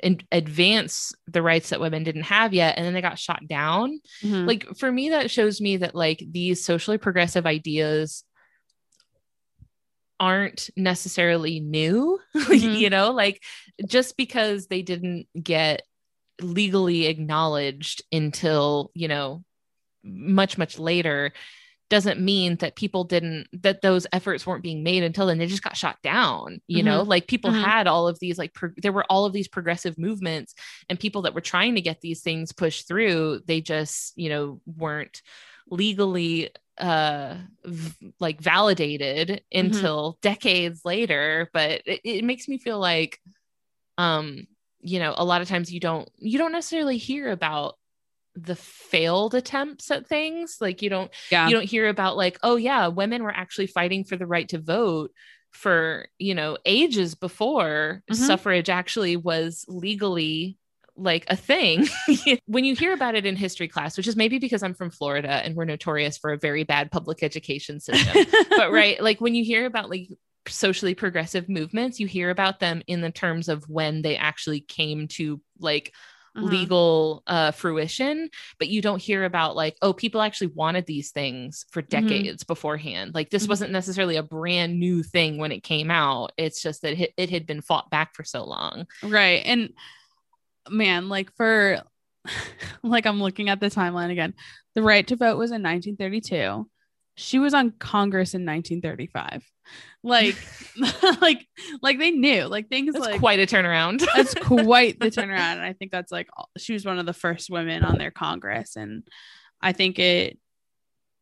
in- advance the rights that women didn't have yet and then they got shot down. Mm-hmm. like for me that shows me that like these socially progressive ideas aren't necessarily new mm-hmm. you know like just because they didn't get legally acknowledged until you know much much later doesn't mean that people didn't that those efforts weren't being made until then they just got shot down you mm-hmm. know like people mm-hmm. had all of these like pro- there were all of these progressive movements and people that were trying to get these things pushed through they just you know weren't legally uh v- like validated mm-hmm. until decades later but it, it makes me feel like um you know a lot of times you don't you don't necessarily hear about the failed attempts at things like you don't yeah. you don't hear about like oh yeah women were actually fighting for the right to vote for you know ages before mm-hmm. suffrage actually was legally like a thing. when you hear about it in history class, which is maybe because I'm from Florida and we're notorious for a very bad public education system, but right, like when you hear about like socially progressive movements, you hear about them in the terms of when they actually came to like uh-huh. legal uh, fruition, but you don't hear about like, oh, people actually wanted these things for mm-hmm. decades mm-hmm. beforehand. Like this mm-hmm. wasn't necessarily a brand new thing when it came out. It's just that it, it had been fought back for so long. Right. And man, like for like I'm looking at the timeline again. The right to vote was in 1932. She was on Congress in 1935. Like, like, like they knew. Like things that's like quite a turnaround. that's quite the turnaround, and I think that's like she was one of the first women on their Congress, and I think it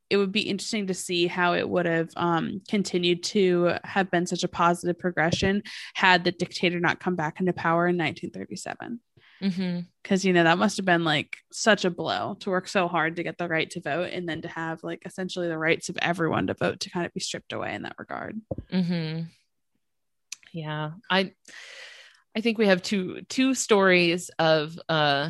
it would be interesting to see how it would have um, continued to have been such a positive progression had the dictator not come back into power in 1937 because mm-hmm. you know that must have been like such a blow to work so hard to get the right to vote and then to have like essentially the rights of everyone to vote to kind of be stripped away in that regard mm-hmm. yeah i i think we have two two stories of uh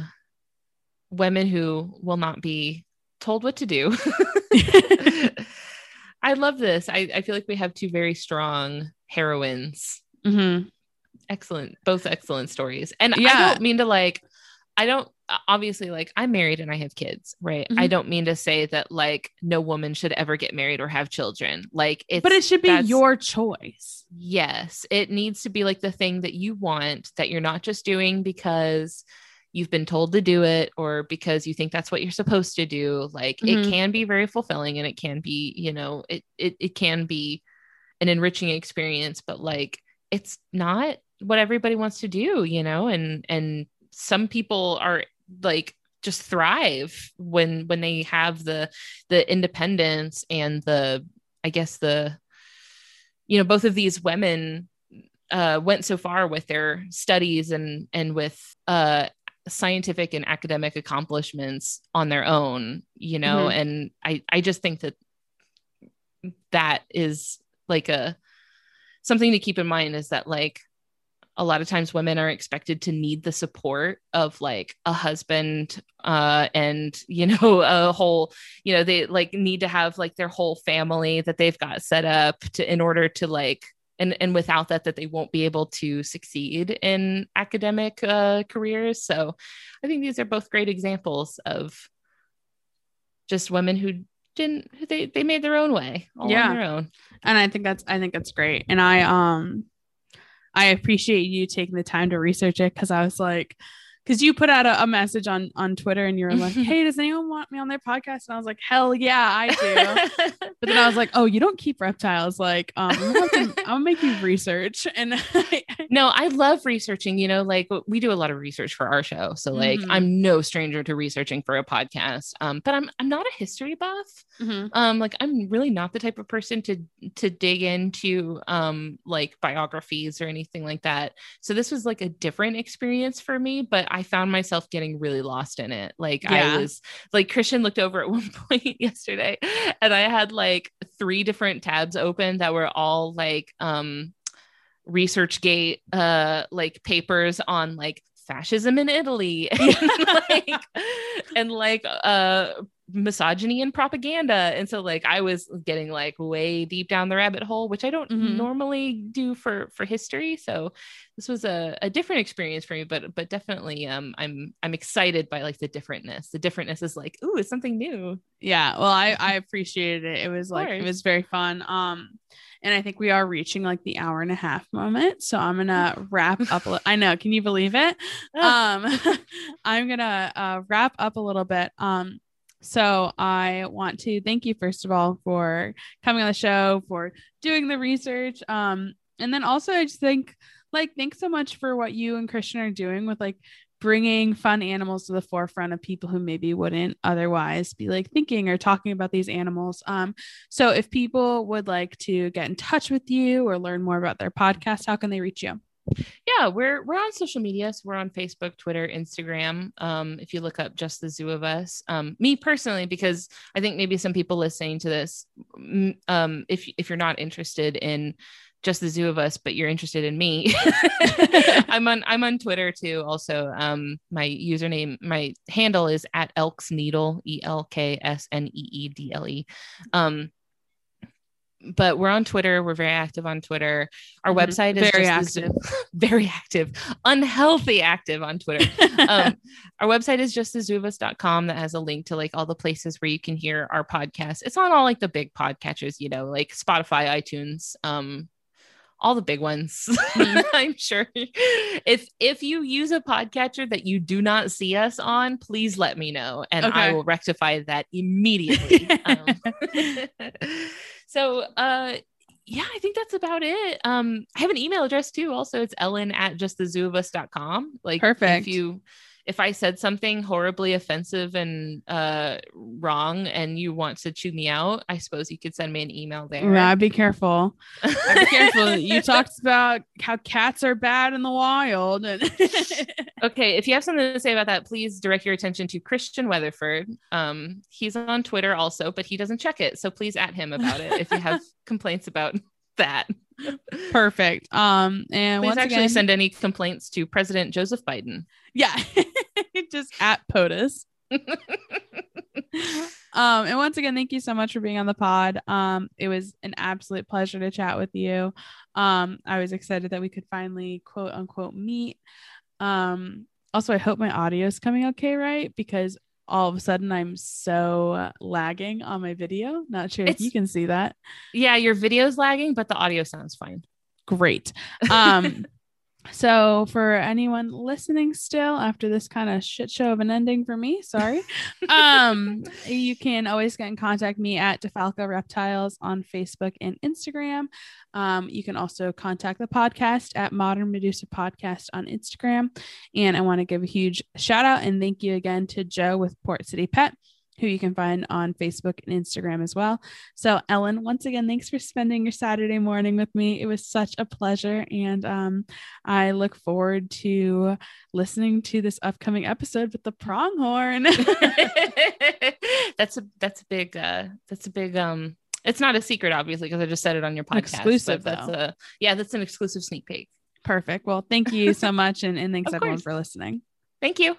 women who will not be told what to do I love this. I, I feel like we have two very strong heroines. Mm-hmm. Excellent, both excellent stories. And yeah. I don't mean to like, I don't obviously like I'm married and I have kids, right? Mm-hmm. I don't mean to say that like no woman should ever get married or have children. Like it's But it should be your choice. Yes. It needs to be like the thing that you want that you're not just doing because you've been told to do it or because you think that's what you're supposed to do like mm-hmm. it can be very fulfilling and it can be you know it, it it can be an enriching experience but like it's not what everybody wants to do you know and and some people are like just thrive when when they have the the independence and the i guess the you know both of these women uh, went so far with their studies and and with uh, scientific and academic accomplishments on their own you know mm-hmm. and i i just think that that is like a something to keep in mind is that like a lot of times women are expected to need the support of like a husband uh and you know a whole you know they like need to have like their whole family that they've got set up to in order to like and and without that that they won't be able to succeed in academic uh, careers. So i think these are both great examples of just women who didn't they they made their own way yeah. on their own. And i think that's i think that's great. And i um i appreciate you taking the time to research it because i was like because you put out a, a, message on on Twitter and you were like, "Hey, does anyone want me on their podcast?" And I was like, "Hell yeah, I do." but then I was like, "Oh, you don't keep reptiles? Like, um, I'm gonna, gonna make you research." And no, I love researching. You know, like we do a lot of research for our show, so like mm-hmm. I'm no stranger to researching for a podcast. Um, but I'm I'm not a history buff. Mm-hmm. Um, like I'm really not the type of person to to dig into um like biographies or anything like that. So this was like a different experience for me, but I found myself getting really lost in it. Like yeah. I was like Christian looked over at one point yesterday and I had like three different tabs open that were all like um ResearchGate uh like papers on like fascism in Italy and like and like uh misogyny and propaganda. And so like I was getting like way deep down the rabbit hole, which I don't mm-hmm. normally do for for history. So this was a, a different experience for me, but but definitely um I'm I'm excited by like the differentness. The differentness is like, ooh, it's something new. Yeah. Well, I I appreciated it. It was like it was very fun. Um and I think we are reaching like the hour and a half moment. So I'm gonna wrap up. Li- I know, can you believe it? Um, I'm gonna uh, wrap up a little bit. Um, so I want to thank you first of all for coming on the show, for doing the research. Um, and then also I just think like thanks so much for what you and Christian are doing with like bringing fun animals to the forefront of people who maybe wouldn't otherwise be like thinking or talking about these animals. Um, so if people would like to get in touch with you or learn more about their podcast, how can they reach you? Yeah we're we're on social media so we're on facebook twitter instagram um if you look up just the zoo of us. Um me personally because i think maybe some people listening to this um if if you're not interested in just the zoo of us but you're interested in me i'm on i'm on twitter too also. Um my username my handle is at elks needle e-l-k-s-n-e-e-d-l-e um but we're on Twitter. We're very active on Twitter. Our mm-hmm. website is very active, very active, unhealthy active on Twitter. um, our website is just justthezooofus.com that has a link to like all the places where you can hear our podcast. It's on all like the big podcatchers, you know, like Spotify, iTunes, um, all the big ones. Mm-hmm. I'm sure. If if you use a podcatcher that you do not see us on, please let me know and okay. I will rectify that immediately. um, so uh yeah, I think that's about it. Um, I have an email address too. Also, it's Ellen at justthezooofus.com. Like perfect. If you if I said something horribly offensive and uh, wrong and you want to chew me out, I suppose you could send me an email there. Yeah, be careful. be careful. You talked about how cats are bad in the wild. okay, if you have something to say about that, please direct your attention to Christian Weatherford. Um, he's on Twitter also, but he doesn't check it. So please at him about it if you have complaints about that. Perfect. Um, and Please once actually again, send any complaints to President Joseph Biden. Yeah, just at POTUS. um, and once again, thank you so much for being on the pod. Um, it was an absolute pleasure to chat with you. Um, I was excited that we could finally quote unquote meet. Um, also, I hope my audio is coming okay, right? Because all of a sudden I'm so lagging on my video. Not sure it's, if you can see that. Yeah, your video's lagging, but the audio sounds fine. Great. Um so for anyone listening still after this kind of shit show of an ending for me, sorry. um you can always get in contact me at DeFalco Reptiles on Facebook and Instagram. Um, you can also contact the podcast at Modern Medusa Podcast on Instagram. And I want to give a huge shout out and thank you again to Joe with Port City Pet who you can find on Facebook and Instagram as well. So, Ellen, once again, thanks for spending your Saturday morning with me. It was such a pleasure. And um, I look forward to listening to this upcoming episode with the pronghorn. that's a that's a big uh that's a big um it's not a secret, obviously, because I just said it on your podcast. Exclusive, that's a yeah, that's an exclusive sneak peek. Perfect. Well, thank you so much, and, and thanks everyone for listening. Thank you.